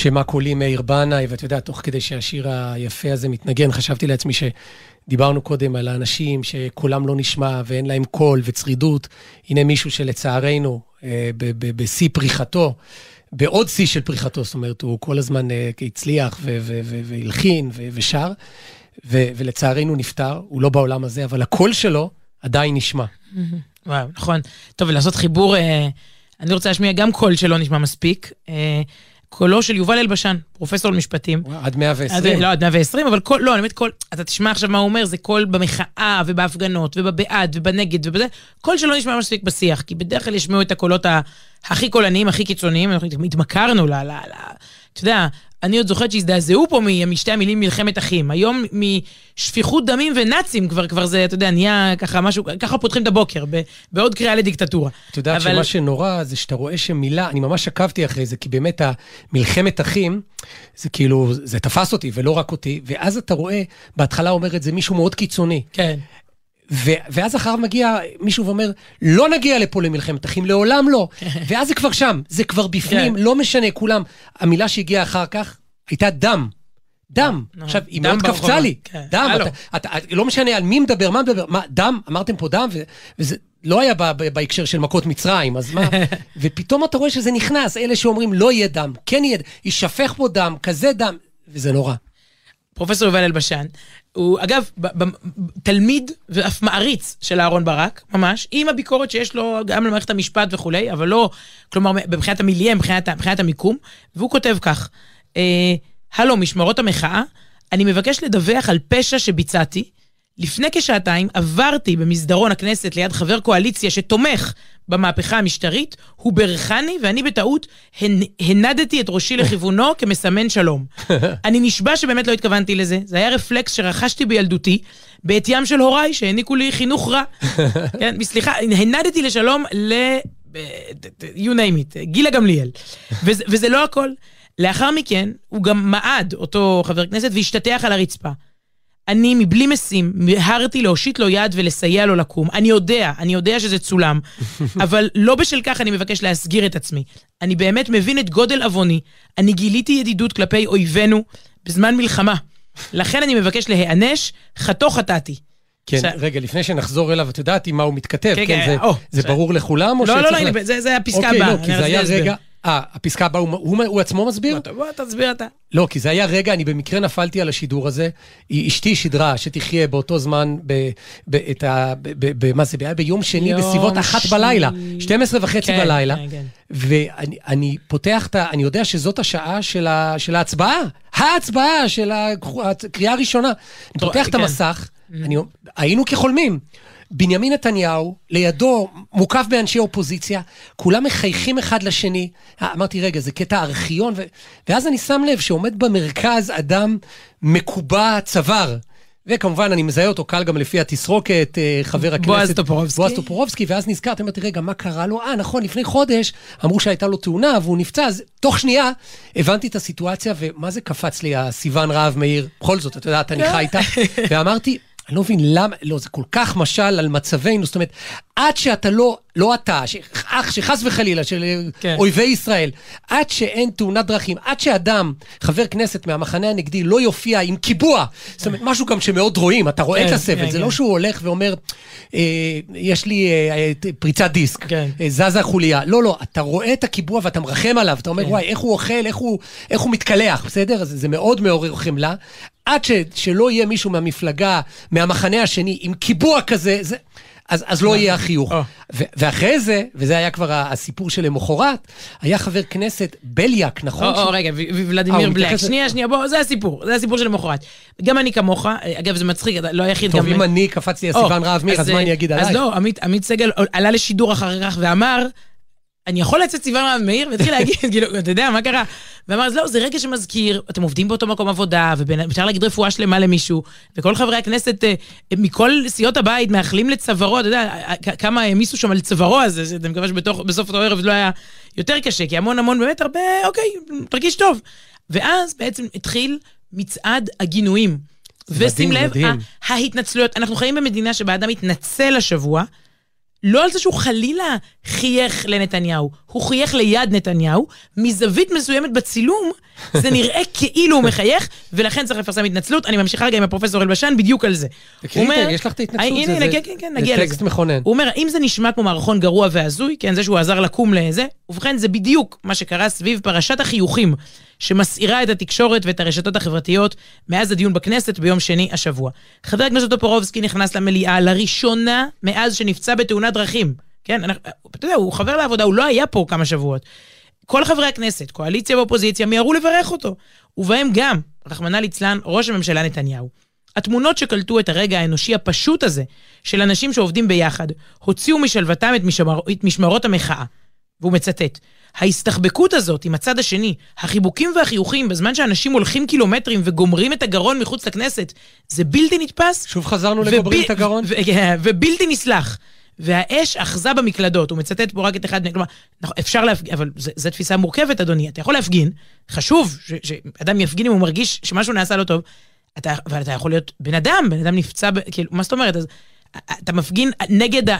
שמה קולי מאיר בנאי, ואתה יודע, תוך כדי שהשיר היפה הזה מתנגן, חשבתי לעצמי שדיברנו קודם על האנשים שקולם לא נשמע ואין להם קול וצרידות. הנה מישהו שלצערנו, אה, בשיא פריחתו, בעוד שיא של פריחתו, זאת אומרת, הוא כל הזמן אה, הצליח והלחין ושר, ולצערנו נפטר, הוא לא בעולם הזה, אבל הקול שלו עדיין נשמע. וואו, נכון. טוב, ולעשות חיבור, אה, אני רוצה להשמיע גם קול שלא נשמע מספיק. קולו של יובל אלבשן, פרופסור למשפטים. עד 120. לא, עד 120, אבל קול, לא, אני אומרת קול, אתה תשמע עכשיו מה הוא אומר, זה קול במחאה ובהפגנות ובבעד ובנגד ובזה, קול שלא נשמע מספיק בשיח, כי בדרך כלל ישמעו את הקולות הכי קולניים, הכי קיצוניים, אנחנו התמכרנו ל... אתה יודע, אני עוד זוכרת שהזדעזעו פה משתי המילים מלחמת אחים. היום משפיכות דמים ונאצים כבר, כבר זה, אתה יודע, נהיה ככה משהו, ככה פותחים את הבוקר, בעוד קריאה לדיקטטורה. את יודעת אבל... שמה שנורא זה שאתה רואה שמילה, אני ממש עקבתי אחרי זה, כי באמת המלחמת אחים, זה כאילו, זה תפס אותי ולא רק אותי, ואז אתה רואה, בהתחלה אומר את זה מישהו מאוד קיצוני. כן. ו- ואז אחריו מגיע מישהו ואומר, לא נגיע לפה למלחמת אחים, לעולם לא. ואז זה כבר שם, זה כבר בפנים, כן. לא משנה, כולם. המילה שהגיעה אחר כך הייתה דם. דם. אה, עכשיו, היא מאוד קפצה לי. כן. דם, לא משנה על מי מדבר, מה מדבר, מה, דם, אמרתם פה דם, וזה לא היה בהקשר של מכות מצרים, אז מה? ופתאום אתה רואה שזה נכנס, אלה שאומרים לא יהיה דם, כן יהיה, יישפך פה דם, כזה דם, וזה נורא. פרופסור יובל אלבשן, הוא אגב תלמיד ואף מעריץ של אהרן ברק, ממש, עם הביקורת שיש לו גם למערכת המשפט וכולי, אבל לא, כלומר, מבחינת המיליה, מבחינת, מבחינת המיקום, והוא כותב כך, אה, הלו, משמרות המחאה, אני מבקש לדווח על פשע שביצעתי. לפני כשעתיים עברתי במסדרון הכנסת ליד חבר קואליציה שתומך במהפכה המשטרית, הוא בירכני ואני בטעות הנדתי את ראשי לכיוונו כמסמן שלום. אני נשבע שבאמת לא התכוונתי לזה, זה היה רפלקס שרכשתי בילדותי, בעטיים של הוריי שהעניקו לי חינוך רע. כן, סליחה, הנדתי לשלום ל... you name it, גילה גמליאל. וזה, וזה לא הכל. לאחר מכן, הוא גם מעד, אותו חבר כנסת, והשתטח על הרצפה. אני, מבלי משים, מיהרתי להושיט לו יד ולסייע לו לקום. אני יודע, אני יודע שזה צולם, אבל לא בשל כך אני מבקש להסגיר את עצמי. אני באמת מבין את גודל עווני. אני גיליתי ידידות כלפי אויבינו בזמן מלחמה. לכן אני מבקש להיענש, חתו חטאתי. כן, ש... רגע, לפני שנחזור אליו, את יודעת עם מה הוא מתכתב, כן, כן, כן זה, או, זה ש... ברור לכולם? או לא, לא, לא, הנה, זה, זה הפסקה אוקיי, הבאה. לא, כי זה היה רגע... אה, הפסקה הבאה, הוא, הוא, הוא עצמו מסביר? בוא, תסביר אתה. לא, כי זה היה רגע, אני במקרה נפלתי על השידור הזה. אשתי שידרה שתחיה באותו זמן, ב, ב, את ה, ב, ב, ב, מה זה, היה ביום שני בסביבות אחת בלילה, 12 וחצי כן, בלילה. כן, כן. ואני פותח את ה... אני יודע שזאת השעה של, ה, של ההצבעה, ההצבעה של הקריאה הראשונה. אני פותח את כן. המסך, אני, היינו כחולמים. בנימין נתניהו, לידו, מוקף באנשי אופוזיציה, כולם מחייכים אחד לשני. אה, אמרתי, רגע, זה קטע ארכיון, ו... ואז אני שם לב שעומד במרכז אדם מקובע צוואר. וכמובן, אני מזהה אותו קל גם לפי התסרוקת, אה, חבר הכנסת... בועז טופורובסקי. בועז טופורובסקי, ואז נזכרתי, אמרתי, רגע, מה קרה לו? אה, נכון, לפני חודש אמרו שהייתה לו תאונה והוא נפצע, אז תוך שנייה הבנתי את הסיטואציה, ומה זה קפץ לי, הסיוון רהב מאיר? בכל זאת, אתה יודע, אתה ניחא איתה. ואמרתי, אני לא מבין למה, לא, זה כל כך משל על מצבנו, זאת אומרת, עד שאתה לא, לא אתה, אח שחס וחלילה, של כן. אויבי ישראל, עד שאין תאונת דרכים, עד שאדם, חבר כנסת מהמחנה הנגדי, לא יופיע עם קיבוע, זאת אומרת, משהו גם שמאוד רואים, אתה רואה כן, את הסבל, כן, זה לא כן. לא שהוא הולך ואומר, אה, יש לי אה, אה, פריצת דיסק, כן. אה, זזה חוליה, לא, לא, אתה רואה את הקיבוע ואתה מרחם עליו, אתה אומר, כן. וואי, איך הוא אוכל, איך הוא, איך הוא מתקלח, בסדר? זה, זה מאוד מעורר חמלה. עד ש, שלא יהיה מישהו מהמפלגה, מהמחנה השני, עם קיבוע כזה, זה, אז, אז לא יהיה החיוך. ו- ואחרי זה, וזה היה כבר הסיפור של למחרת, היה חבר כנסת בליאק, נכון? או, רגע, אה, ולדימיר בלק. מתייחס ל- שנייה, שנייה, בוא, זה הסיפור, זה הסיפור של למחרת. גם אני כמוך, אגב, זה מצחיק, אתה לא היחיד גם... טוב, אם אני קפצתי על סיוון רהב מאיר, אז מה אה, אני אגיד אז עליי? לא, עמית סגל עלה לשידור אחר כך ואמר, אני יכול לצאת סיוון מאיר? והתחיל להגיד, כאילו, אתה יודע, מה קרה? ואמר, אז לא, זה רגע שמזכיר, אתם עובדים באותו מקום עבודה, ואפשר להגיד רפואה שלמה למישהו, וכל חברי הכנסת אה, מכל סיעות הבית מאחלים לצווארו, אתה יודע, כ- כמה העמיסו שם על צווארו הזה, שאני מקווה שבסוף אותו ערב זה לא היה יותר קשה, כי המון המון, באמת הרבה, אוקיי, תרגיש טוב. ואז בעצם התחיל מצעד הגינויים. ושים לב, ההתנצלויות, אנחנו חיים במדינה שבה אדם מתנצל השבוע, לא על זה שהוא חלילה חייך לנתניהו, הוא חייך ליד נתניהו, מזווית מסוימת בצילום, זה נראה כאילו הוא מחייך, ולכן צריך לפרסם התנצלות. אני ממשיכה רגע עם הפרופסור אלבשן בדיוק על זה. הוא אומר- יש לך את ההתנצלות, זה- הנה, זה- כן, כן, כן, זה נגיע לזה. טקסט מכונן. הוא אומר, האם זה נשמע כמו מערכון גרוע והזוי, כן, זה שהוא עזר לקום לזה, ובכן, זה בדיוק מה שקרה סביב פרשת החיוכים, שמסעירה את התקשורת ואת הרשתות החברתיות מאז הדיון בכנסת ביום שני השבוע. חבר הכנסת טופורובסקי נכנס למליאה לראשונה מאז שנפצע בתאונת דרכים. כן, אנחנו- אתה יודע, הוא חבר לעבודה, הוא לא היה פה כמה שבועות. כל חברי הכנסת, קואליציה ואופוזיציה, מיהרו לברך אותו, ובהם גם, רחמנא ליצלן, ראש הממשלה נתניהו. התמונות שקלטו את הרגע האנושי הפשוט הזה של אנשים שעובדים ביחד, הוציאו משלוותם את, משמר, את משמרות המחאה. והוא מצטט: ההסתחבקות הזאת עם הצד השני, החיבוקים והחיוכים בזמן שאנשים הולכים קילומטרים וגומרים את הגרון מחוץ לכנסת, זה בלתי נתפס שוב חזרנו לגוברים ובי- את הגרון? ו- כן, ובלתי נסלח. והאש אחזה במקלדות, הוא מצטט פה רק את אחד, כלומר, נכון, אפשר להפגין, אבל זו תפיסה מורכבת, אדוני. אתה יכול להפגין, חשוב ש- שאדם יפגין אם הוא מרגיש שמשהו נעשה לא טוב, אתה, אבל אתה יכול להיות בן אדם, בן אדם נפצע, כאילו, מה זאת אומרת? אז אתה מפגין נגד ה...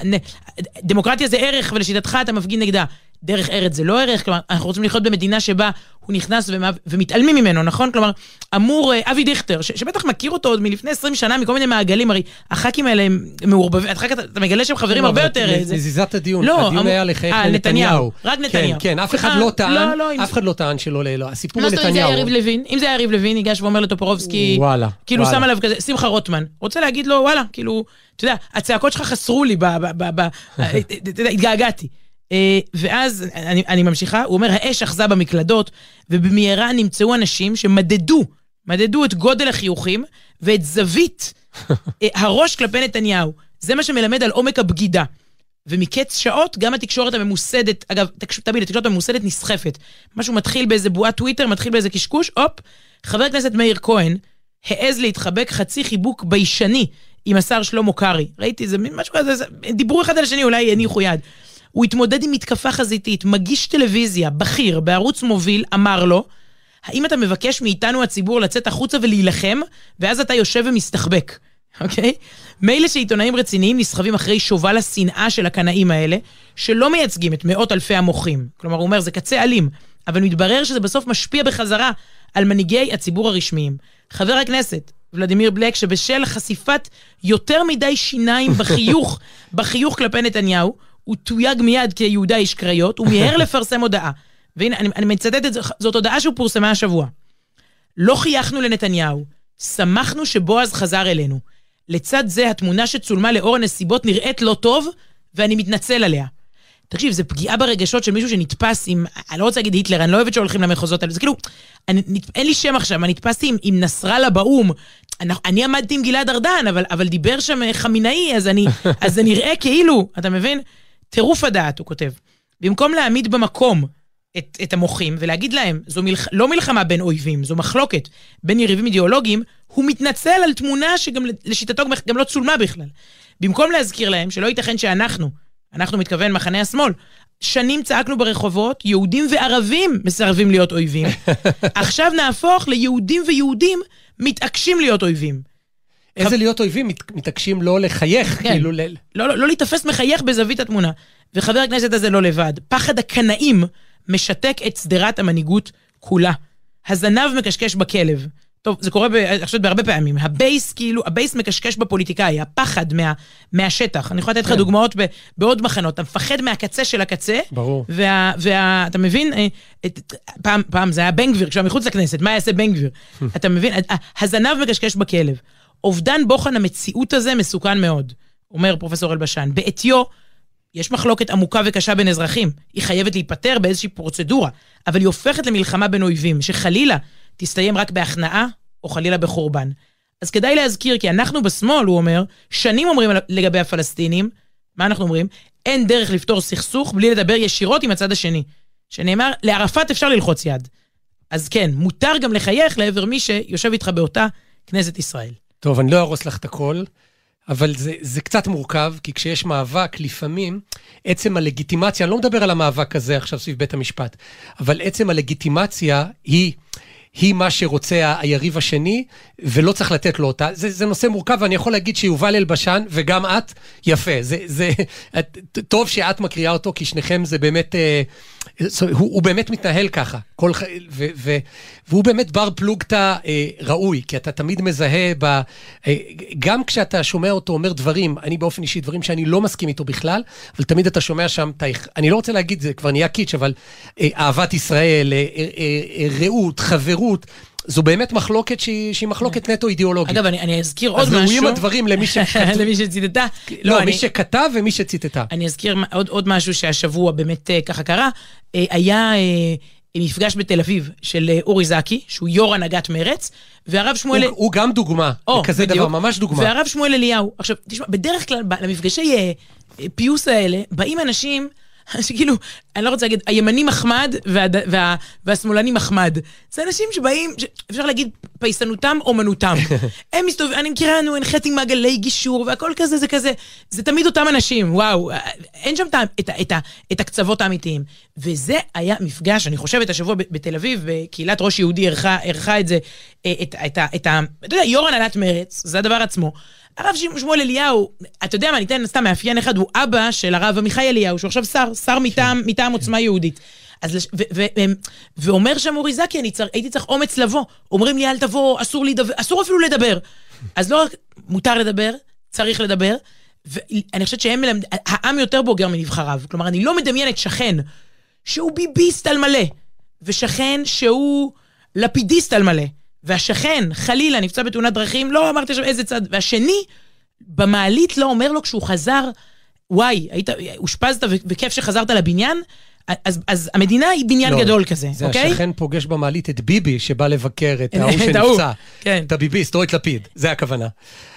דמוקרטיה זה ערך, ולשיטתך אתה מפגין נגדה. דרך ארץ זה לא ערך, כלומר, אנחנו רוצים לחיות במדינה שבה הוא נכנס ומה, ומתעלמים ממנו, נכון? כלומר, אמור אה, אבי דיכטר, ש, שבטח מכיר אותו עוד מלפני 20 שנה מכל מיני מעגלים, הרי הח"כים האלה הם מעורבבים, אחר כך אתה, אתה מגלה שהם חברים הרבה יותר... אה, זה- נזיזת הדיון, לא, הדיון אמר- היה לחייך אה, לנתניהו. נתניהו, רק נתניהו. כן, כן, אף אחד אה, לא טען, לא, לא, אף אחד לא טען שלא, לא, הסיפור הוא אומרת, אם זה נתניהו. יריב לוין? אם זה היה יריב לוין, ניגש ואומר לטופורובסקי, כאילו. שם עליו כזה, שמחה רוטמן, רוצה להגיד לו, וואלה, כאילו, אתה יודע, הצעקות שלך חסרו לי, התגעגעתי. אה, ואז, אני, אני ממשיכה, הוא אומר, האש אחזה במקלדות, ובמהרה נמצאו אנשים שמדדו, מדדו את גודל החיוכים ואת זווית אה, הראש כלפי נתניהו. זה מה שמלמד על עומק הבגידה. ומקץ שעות, גם התקשורת הממוסדת, אגב, תקש- תמיד התקשורת הממוסדת נסחפת. משהו מתחיל באיזה בועת טוויטר, מתחיל באיזה קשקוש, הופ, חבר הכנסת מאיר כהן העז להתחבק חצי חיבוק ביישני עם השר שלמה קרעי. ראיתי איזה מין משהו כזה, זה- דיברו אחד על השני, אולי הניחו יד. הוא התמודד עם מתקפה חזיתית, מגיש טלוויזיה, בכיר, בערוץ מוביל, אמר לו, האם אתה מבקש מאיתנו הציבור לצאת החוצה ולהילחם, ואז אתה יושב ומסתחבק, אוקיי? מילא שעיתונאים רציניים נסחבים אחרי שובל השנאה של הקנאים האלה, שלא מייצגים את מאות אלפי המוחים. כלומר, הוא אומר, זה קצה אלים, אבל מתברר שזה בסוף משפיע בחזרה על מנהיגי הציבור הרשמיים. חבר הכנסת ולדימיר בלק, שבשל חשיפת יותר מדי שיניים בחיוך, בחיוך כלפי נתניהו, הוא תויג מיד כיהודה איש קריות, הוא מיהר לפרסם הודעה. והנה, אני, אני מצטט את זה, זאת הודעה שהוא פורסמה השבוע. לא חייכנו לנתניהו, שמחנו שבועז חזר אלינו. לצד זה, התמונה שצולמה לאור הנסיבות נראית לא טוב, ואני מתנצל עליה. תקשיב, זה פגיעה ברגשות של מישהו שנתפס עם, אני לא רוצה להגיד היטלר, אני לא אוהבת שהולכים למחוזות האלה, זה כאילו, אני, אין לי שם עכשיו, אני נתפסתי עם, עם נסראללה באו"ם. אני, אני עמדתי עם גלעד ארדן, אבל, אבל דיבר שם אה, חמינאי, אז, אני, אז זה נראה כאילו, אתה מבין? טירוף הדעת, הוא כותב. במקום להעמיד במקום את, את המוחים ולהגיד להם, זו מלח... לא מלחמה בין אויבים, זו מחלוקת בין יריבים אידיאולוגיים, הוא מתנצל על תמונה שגם לשיטתו גם- לא צולמה בכלל. במקום להזכיר להם שלא ייתכן שאנחנו, אנחנו מתכוון מחנה השמאל, שנים צעקנו ברחובות, יהודים וערבים מסרבים להיות אויבים. עכשיו נהפוך ליהודים ויהודים מתעקשים להיות אויבים. איזה להיות אויבים מת- מתעקשים לא לחייך, כן. כאילו, לא, לא, לא להיתפס מחייך בזווית התמונה. וחבר הכנסת הזה לא לבד. פחד הקנאים משתק את שדרת המנהיגות כולה. הזנב מקשקש בכלב. טוב, זה קורה, ב- אני חושבת, בהרבה פעמים. ה base, כאילו, ה base מקשקש בפוליטיקאי, הפחד מה, מהשטח. אני יכולה לתת לך כן. דוגמאות ב, בעוד מחנות. אתה מפחד מהקצה של הקצה, ברור. וה, וה, אתה מבין, אה, את, פעם, פעם זה היה בן גביר, כשהוא מחוץ לכנסת, מה יעשה בן גביר? אתה מבין, הזנב מקשקש בכלב. אובדן בוחן המציאות הזה מסוכן מאוד, אומר פרופסור אלבשן. בעטיו, יש מחלוקת עמוקה וקשה בין אזרחים. היא חייבת להיפתר באיזושהי פרוצדורה, אבל היא הופכת למלחמה בין אויבים, שחלילה תסתיים רק בהכנעה, או חלילה בחורבן. אז כדאי להזכיר, כי אנחנו בשמאל, הוא אומר, שנים אומרים לגבי הפלסטינים, מה אנחנו אומרים? אין דרך לפתור סכסוך בלי לדבר ישירות עם הצד השני. שנאמר, לערפאת אפשר ללחוץ יד. אז כן, מותר גם לחייך לעבר מי שיושב איתך באותה כנסת ישראל. טוב, אני לא אהרוס לך את הכל, אבל זה, זה קצת מורכב, כי כשיש מאבק, לפעמים עצם הלגיטימציה, אני לא מדבר על המאבק הזה עכשיו סביב בית המשפט, אבל עצם הלגיטימציה היא... היא מה שרוצה היריב השני, ולא צריך לתת לו אותה. זה, זה נושא מורכב, ואני יכול להגיד שיובל אלבשן, וגם את, יפה. זה, זה, את, טוב שאת מקריאה אותו, כי שניכם זה באמת, אה, הוא, הוא באמת מתנהל ככה. כל, ו, ו, והוא באמת בר פלוגתא אה, ראוי, כי אתה תמיד מזהה, ב, אה, גם כשאתה שומע אותו אומר דברים, אני באופן אישי, דברים שאני לא מסכים איתו בכלל, אבל תמיד אתה שומע שם, את ה- אני לא רוצה להגיד, זה כבר נהיה קיץ', אבל אה, אהבת ישראל, אה, אה, אה, רעות, חברות, זו באמת מחלוקת שהיא, שהיא מחלוקת נטו אידיאולוגית. אגב, אני, אני אזכיר עוד אז משהו. ראויים הדברים למי שכתב. למי שציטטה. לא, אני- מי שכתב ומי שציטטה. אני אזכיר עוד, עוד משהו שהשבוע באמת אה, ככה קרה. אה, היה אה, מפגש בתל אביב של אורי זקי, שהוא יו"ר הנהגת מרץ, והרב שמואל... הוא, הוא גם דוגמה, או, כזה בדיוק. דבר, ממש דוגמה. והרב שמואל אליהו. עכשיו, תשמע, בדרך כלל למפגשי פיוס האלה, באים אנשים שכאילו, אני לא רוצה להגיד, הימני מחמד והד... וה... והשמאלני מחמד. זה אנשים שבאים, ש... אפשר להגיד, פייסנותם, אומנותם. הם מסתובבים, אני מכירה, נו, הנחיתי מעגלי גישור, והכל כזה, זה כזה, זה תמיד אותם אנשים, וואו, אין שם את, את, את, את הקצוות האמיתיים. וזה היה מפגש, אני חושבת, השבוע בתל אביב, בקהילת ראש יהודי ערכה, את זה, אה, את, את, ה- את ה... אתה יודע, יו"ר הנהלת מרץ, זה הדבר עצמו. הרב שמואל אליהו, אתה יודע מה, אני אתן סתם מאפיין אחד, הוא אבא של הרב עמיחי אליהו, שהוא עכשיו שר, שר מטעם, מטעם עוצמה יהודית. אז לש... ו- ו- ו- ואומר שם אורי זקי, אני צר... הייתי צריך אומץ לבוא. אומרים לי, אל תבוא, אסור לדבר, אסור אפילו לדבר. אז לא רק מותר לדבר, צריך לדבר, ואני חושבת שהם מלמד... העם יותר בוגר מנבחריו. כלומר, אני לא מדמיינת שכן שהוא ביביסט על מלא, ושכן שהוא לפידיסט על מלא, והשכן, חלילה, נפצע בתאונת דרכים, לא אמרתי עכשיו איזה צד, והשני, במעלית לא אומר לו כשהוא חזר, וואי, היית, אושפזת וכיף שחזרת לבניין, אז, אז המדינה היא בניין לא, גדול כזה, זה אוקיי? השכן פוגש במעלית את ביבי, שבא לבקר את ההוא שנפצע. כן. את הביביסט, או את לפיד, זה הכוונה.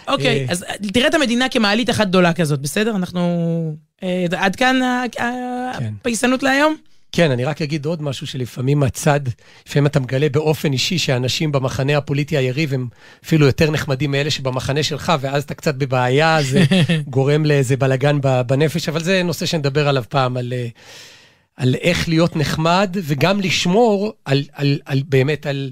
אוקיי, אה, אז תראה את המדינה כמעלית אחת גדולה כזאת, בסדר? אנחנו... אה, עד כאן כן. הפייסנות להיום? כן, אני רק אגיד עוד משהו שלפעמים הצד, לפעמים אתה מגלה באופן אישי שאנשים במחנה הפוליטי היריב הם אפילו יותר נחמדים מאלה שבמחנה שלך, ואז אתה קצת בבעיה, זה גורם לאיזה בלאגן ב- בנפש, אבל זה נושא שנדבר עליו פעם, על, אה, על איך להיות נחמד, וגם לשמור על, על, על באמת על,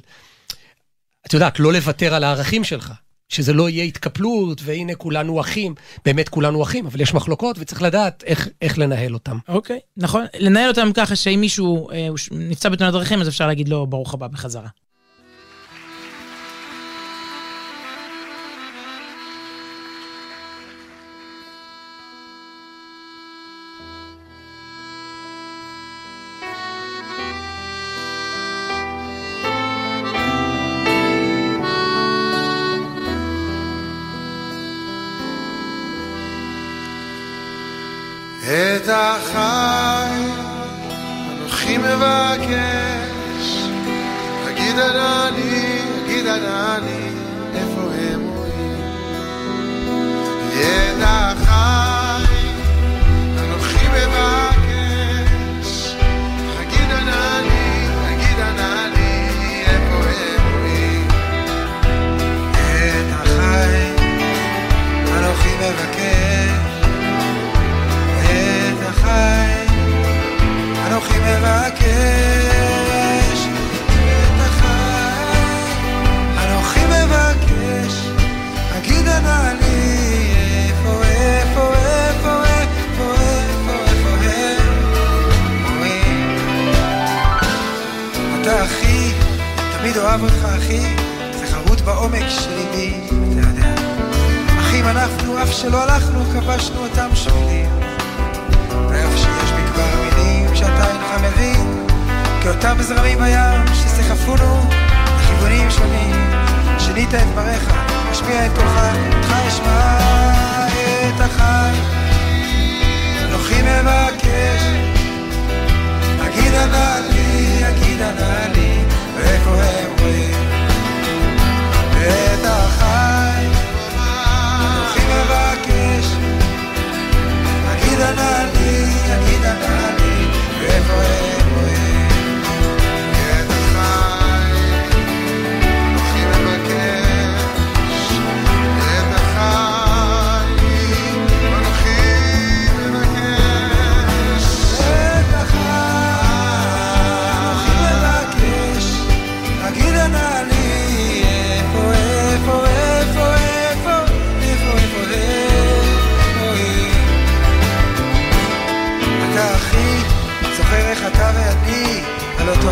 את יודעת, לא לוותר על הערכים שלך. שזה לא יהיה התקפלות, והנה כולנו אחים, באמת כולנו אחים, אבל יש מחלוקות וצריך לדעת איך, איך לנהל אותם. אוקיי, נכון. לנהל אותם ככה שאם מישהו אה, נפצע בתאונת דרכים, אז אפשר להגיד לו, ברוך הבא בחזרה. אגיד בעומק של ליבי, אתה יודע. אחים אנחנו, אף שלא הלכנו, כבשנו אותם שבילים. ואף שיש בי כבר מילים שאתה אינך מבין, כאותם זרמים בים שסחפונו לכיוונים שונים. שינית את דבריך, משמיע את קולך, אותך אשמע את החי. אנוכי מבקש, אגיד ענה לי, אגיד ענה לי, ואיפה את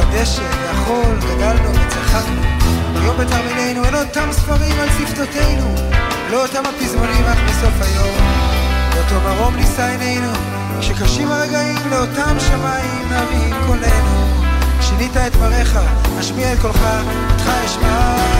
אותו הדשא והחול גדלנו וצחקנו. היום בתרמילנו אין אותם ספרים על שפתותינו. לא אותם הפזמונים רק בסוף היום. לאותו מרום נישא עינינו כשקשים הרגעים לאותם שמיים נרים קולנו. שינית את דבריך, השמיע את קולך, אותך אשמע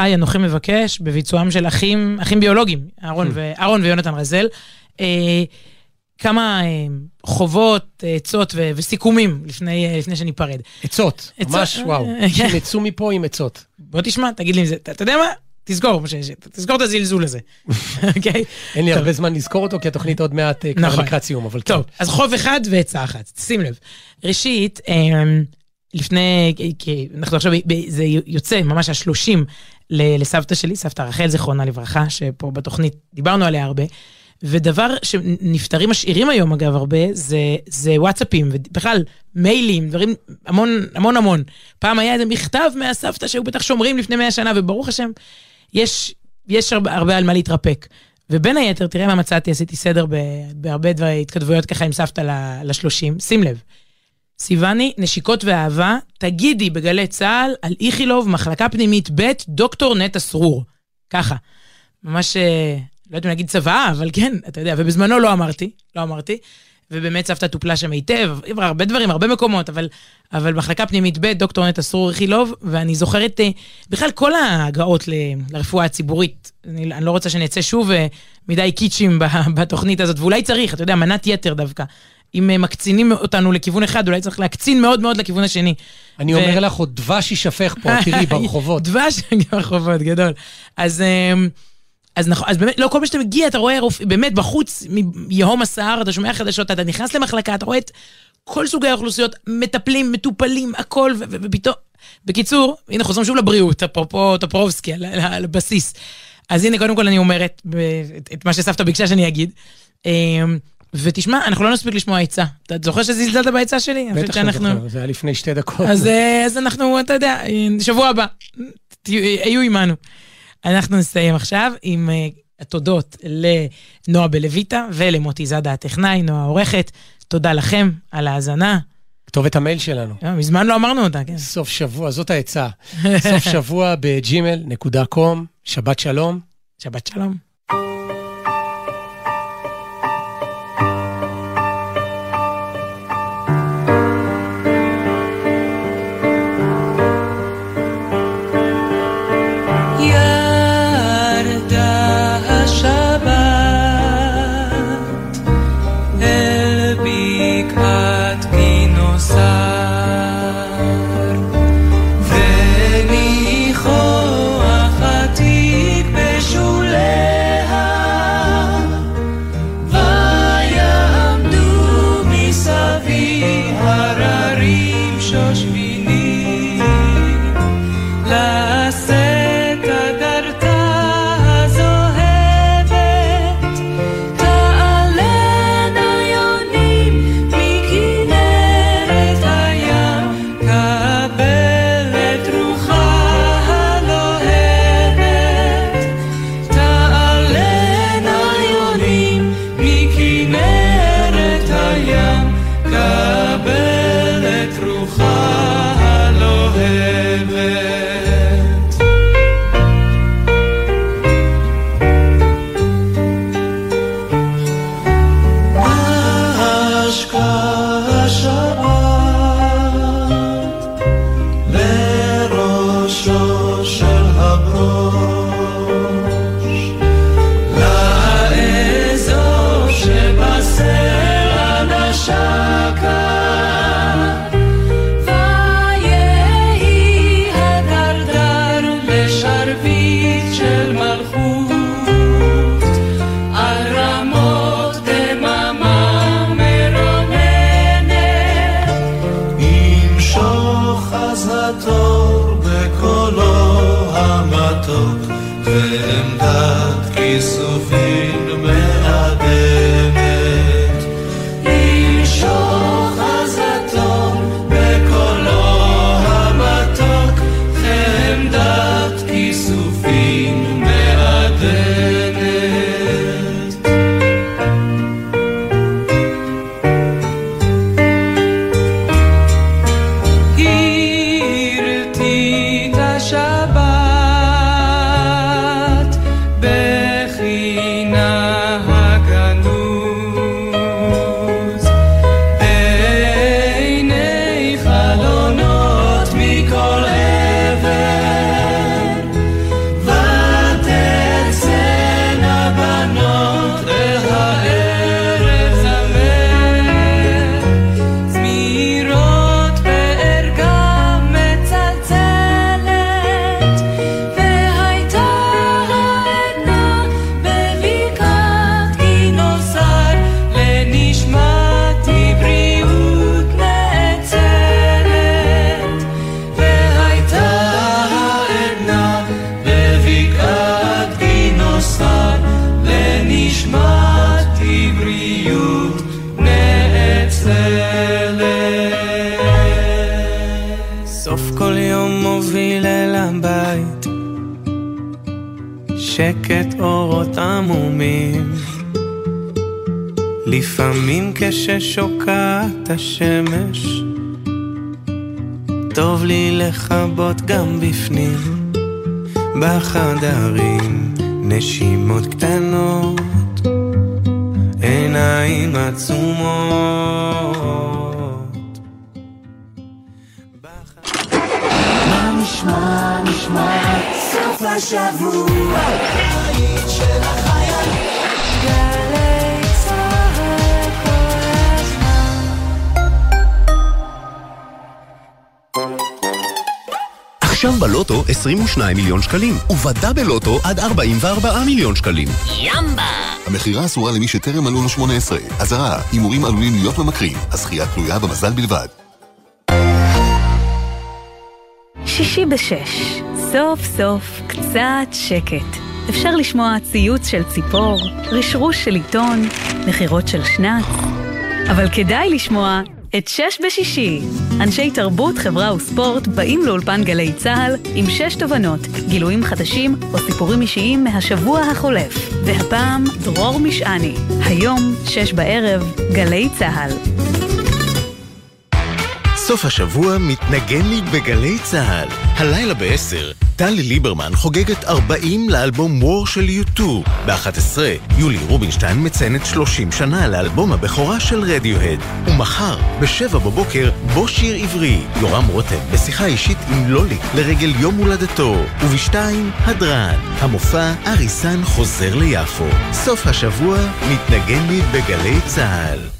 אחיי אנוכי מבקש, בביצועם של אחים, אחים ביולוגיים, אהרון, ו, אהרון ויונתן רזל. אה, כמה אה, חובות, אה, עצות ו- וסיכומים לפני, אה, לפני שניפרד. עצות, ממש אה, וואו. כן. אנשים יצאו מפה עם עצות. בוא תשמע, תגיד לי אם זה, אתה, יודע מה? תזכור, תזכור את הזלזול הזה, אוקיי? אין לי. הרבה זמן לזכור אותו, כי התוכנית עוד מעט אה, כבר נכון. לקראת סיום, אבל כן. טוב, אז חוב אחד ועצה אחת, שים לב. ראשית, אמ, לפני, כי אנחנו עכשיו, זה יוצא ממש השלושים לסבתא שלי, סבתא רחל, זיכרונה לברכה, שפה בתוכנית דיברנו עליה הרבה. ודבר שנפטרים משאירים היום, אגב, הרבה, זה, זה וואטסאפים, ובכלל, מיילים, דברים, המון, המון המון. פעם היה איזה מכתב מהסבתא שהיו בטח שומרים לפני מאה שנה, וברוך השם, יש, יש הרבה, הרבה על מה להתרפק. ובין היתר, תראה מה מצאתי, עשיתי סדר בהרבה דבר, התכתבויות ככה עם סבתא לשלושים. שים לב. סיוני, נשיקות ואהבה, תגידי בגלי צה"ל על איכילוב, מחלקה פנימית ב', דוקטור נטע סרור. ככה. ממש, אה, לא יודעת אם להגיד צוואה, אבל כן, אתה יודע, ובזמנו לא אמרתי, לא אמרתי. ובאמת סבתא טופלה שם היטב, הרבה דברים, הרבה מקומות, אבל, אבל מחלקה פנימית ב', דוקטור נטע סרור איכילוב, ואני זוכרת אה, בכלל כל ההגעות ל- לרפואה הציבורית. אני, אני לא רוצה שנצא שוב אה, מדי קיצ'ים בתוכנית הזאת, ואולי צריך, אתה יודע, מנת יתר דווקא. אם אה, מקצינים אותנו לכיוון אחד, אולי צריך להקצין מאוד מאוד לכיוון השני. אני ו- אומר לך, עוד דבש יישפך פה, תראי, ברחובות. דבש ברחובות, גדול. אז, אמ, אז נכון, אז באמת, לא כל מה שאתה מגיע, אתה רואה רופא, באמת, בחוץ, מיהום הסער, אתה שומע חדשות, אתה נכנס למחלקה, אתה רואה את כל סוגי האוכלוסיות, מטפלים, מטופלים, הכל, ופתאום... בקיצור, הנה, חוזרים שוב לבריאות, אפרופו טופורובסקי, על, הבסיס. אז הנה, קודם כל אני אומרת את, את מה שסבתא ביקשה שאני אגיד. ותשמע, אנחנו לא נספיק לשמוע עצה. אתה זוכר שזלזלת בעצה שלי? בטח שאני זוכר, זה היה לפני שתי דקות. אז, אה, אז אנחנו, אתה יודע, שבוע הבא, היו עמנו. אנחנו נסיים עכשיו עם אה, התודות לנועה בלויטה ולמוטי זאדה הטכנאי, נועה העורכת. תודה לכם על ההאזנה. כתובת המייל שלנו. אה, מזמן לא אמרנו אותה, כן. סוף שבוע, זאת העצה. סוף שבוע בג'ימל.קום, שבת שלום. שבת שלום. ועמדת כיסופים. השמש. טוב לי לכבות גם בפנים. בחדרים נשימות קטנות. עיניים עצומות עכשיו בלוטו 22 מיליון שקלים, ובדאבל לוטו עד 44 מיליון שקלים. המכירה אסורה למי שטרם מלאו לו 18. אזהרה, הימורים עלולים להיות ממכרים. הזכייה תלויה במזל בלבד. שישי בשש, סוף סוף קצת שקט. אפשר לשמוע ציוץ של ציפור, רשרוש של עיתון, נחירות של שנץ. אבל כדאי לשמוע את שש בשישי. אנשי תרבות, חברה וספורט באים לאולפן גלי צה"ל עם שש תובנות, גילויים חדשים או סיפורים אישיים מהשבוע החולף. והפעם דרור משעני. היום, שש בערב, גלי צה"ל. סוף השבוע מתנגן לי בגלי צה"ל. הלילה ב-10, טלי ליברמן חוגגת 40 לאלבום וור של U2. ב-11, יולי רובינשטיין מציינת 30 שנה לאלבום הבכורה של רדיוהד. ומחר, ב-7 בבוקר, בו שיר עברי. יורם רותם בשיחה אישית עם לולי לרגל יום הולדתו. וב-2, הדרן. המופע אריסן חוזר ליפו. סוף השבוע מתנגן לי בגלי צה"ל.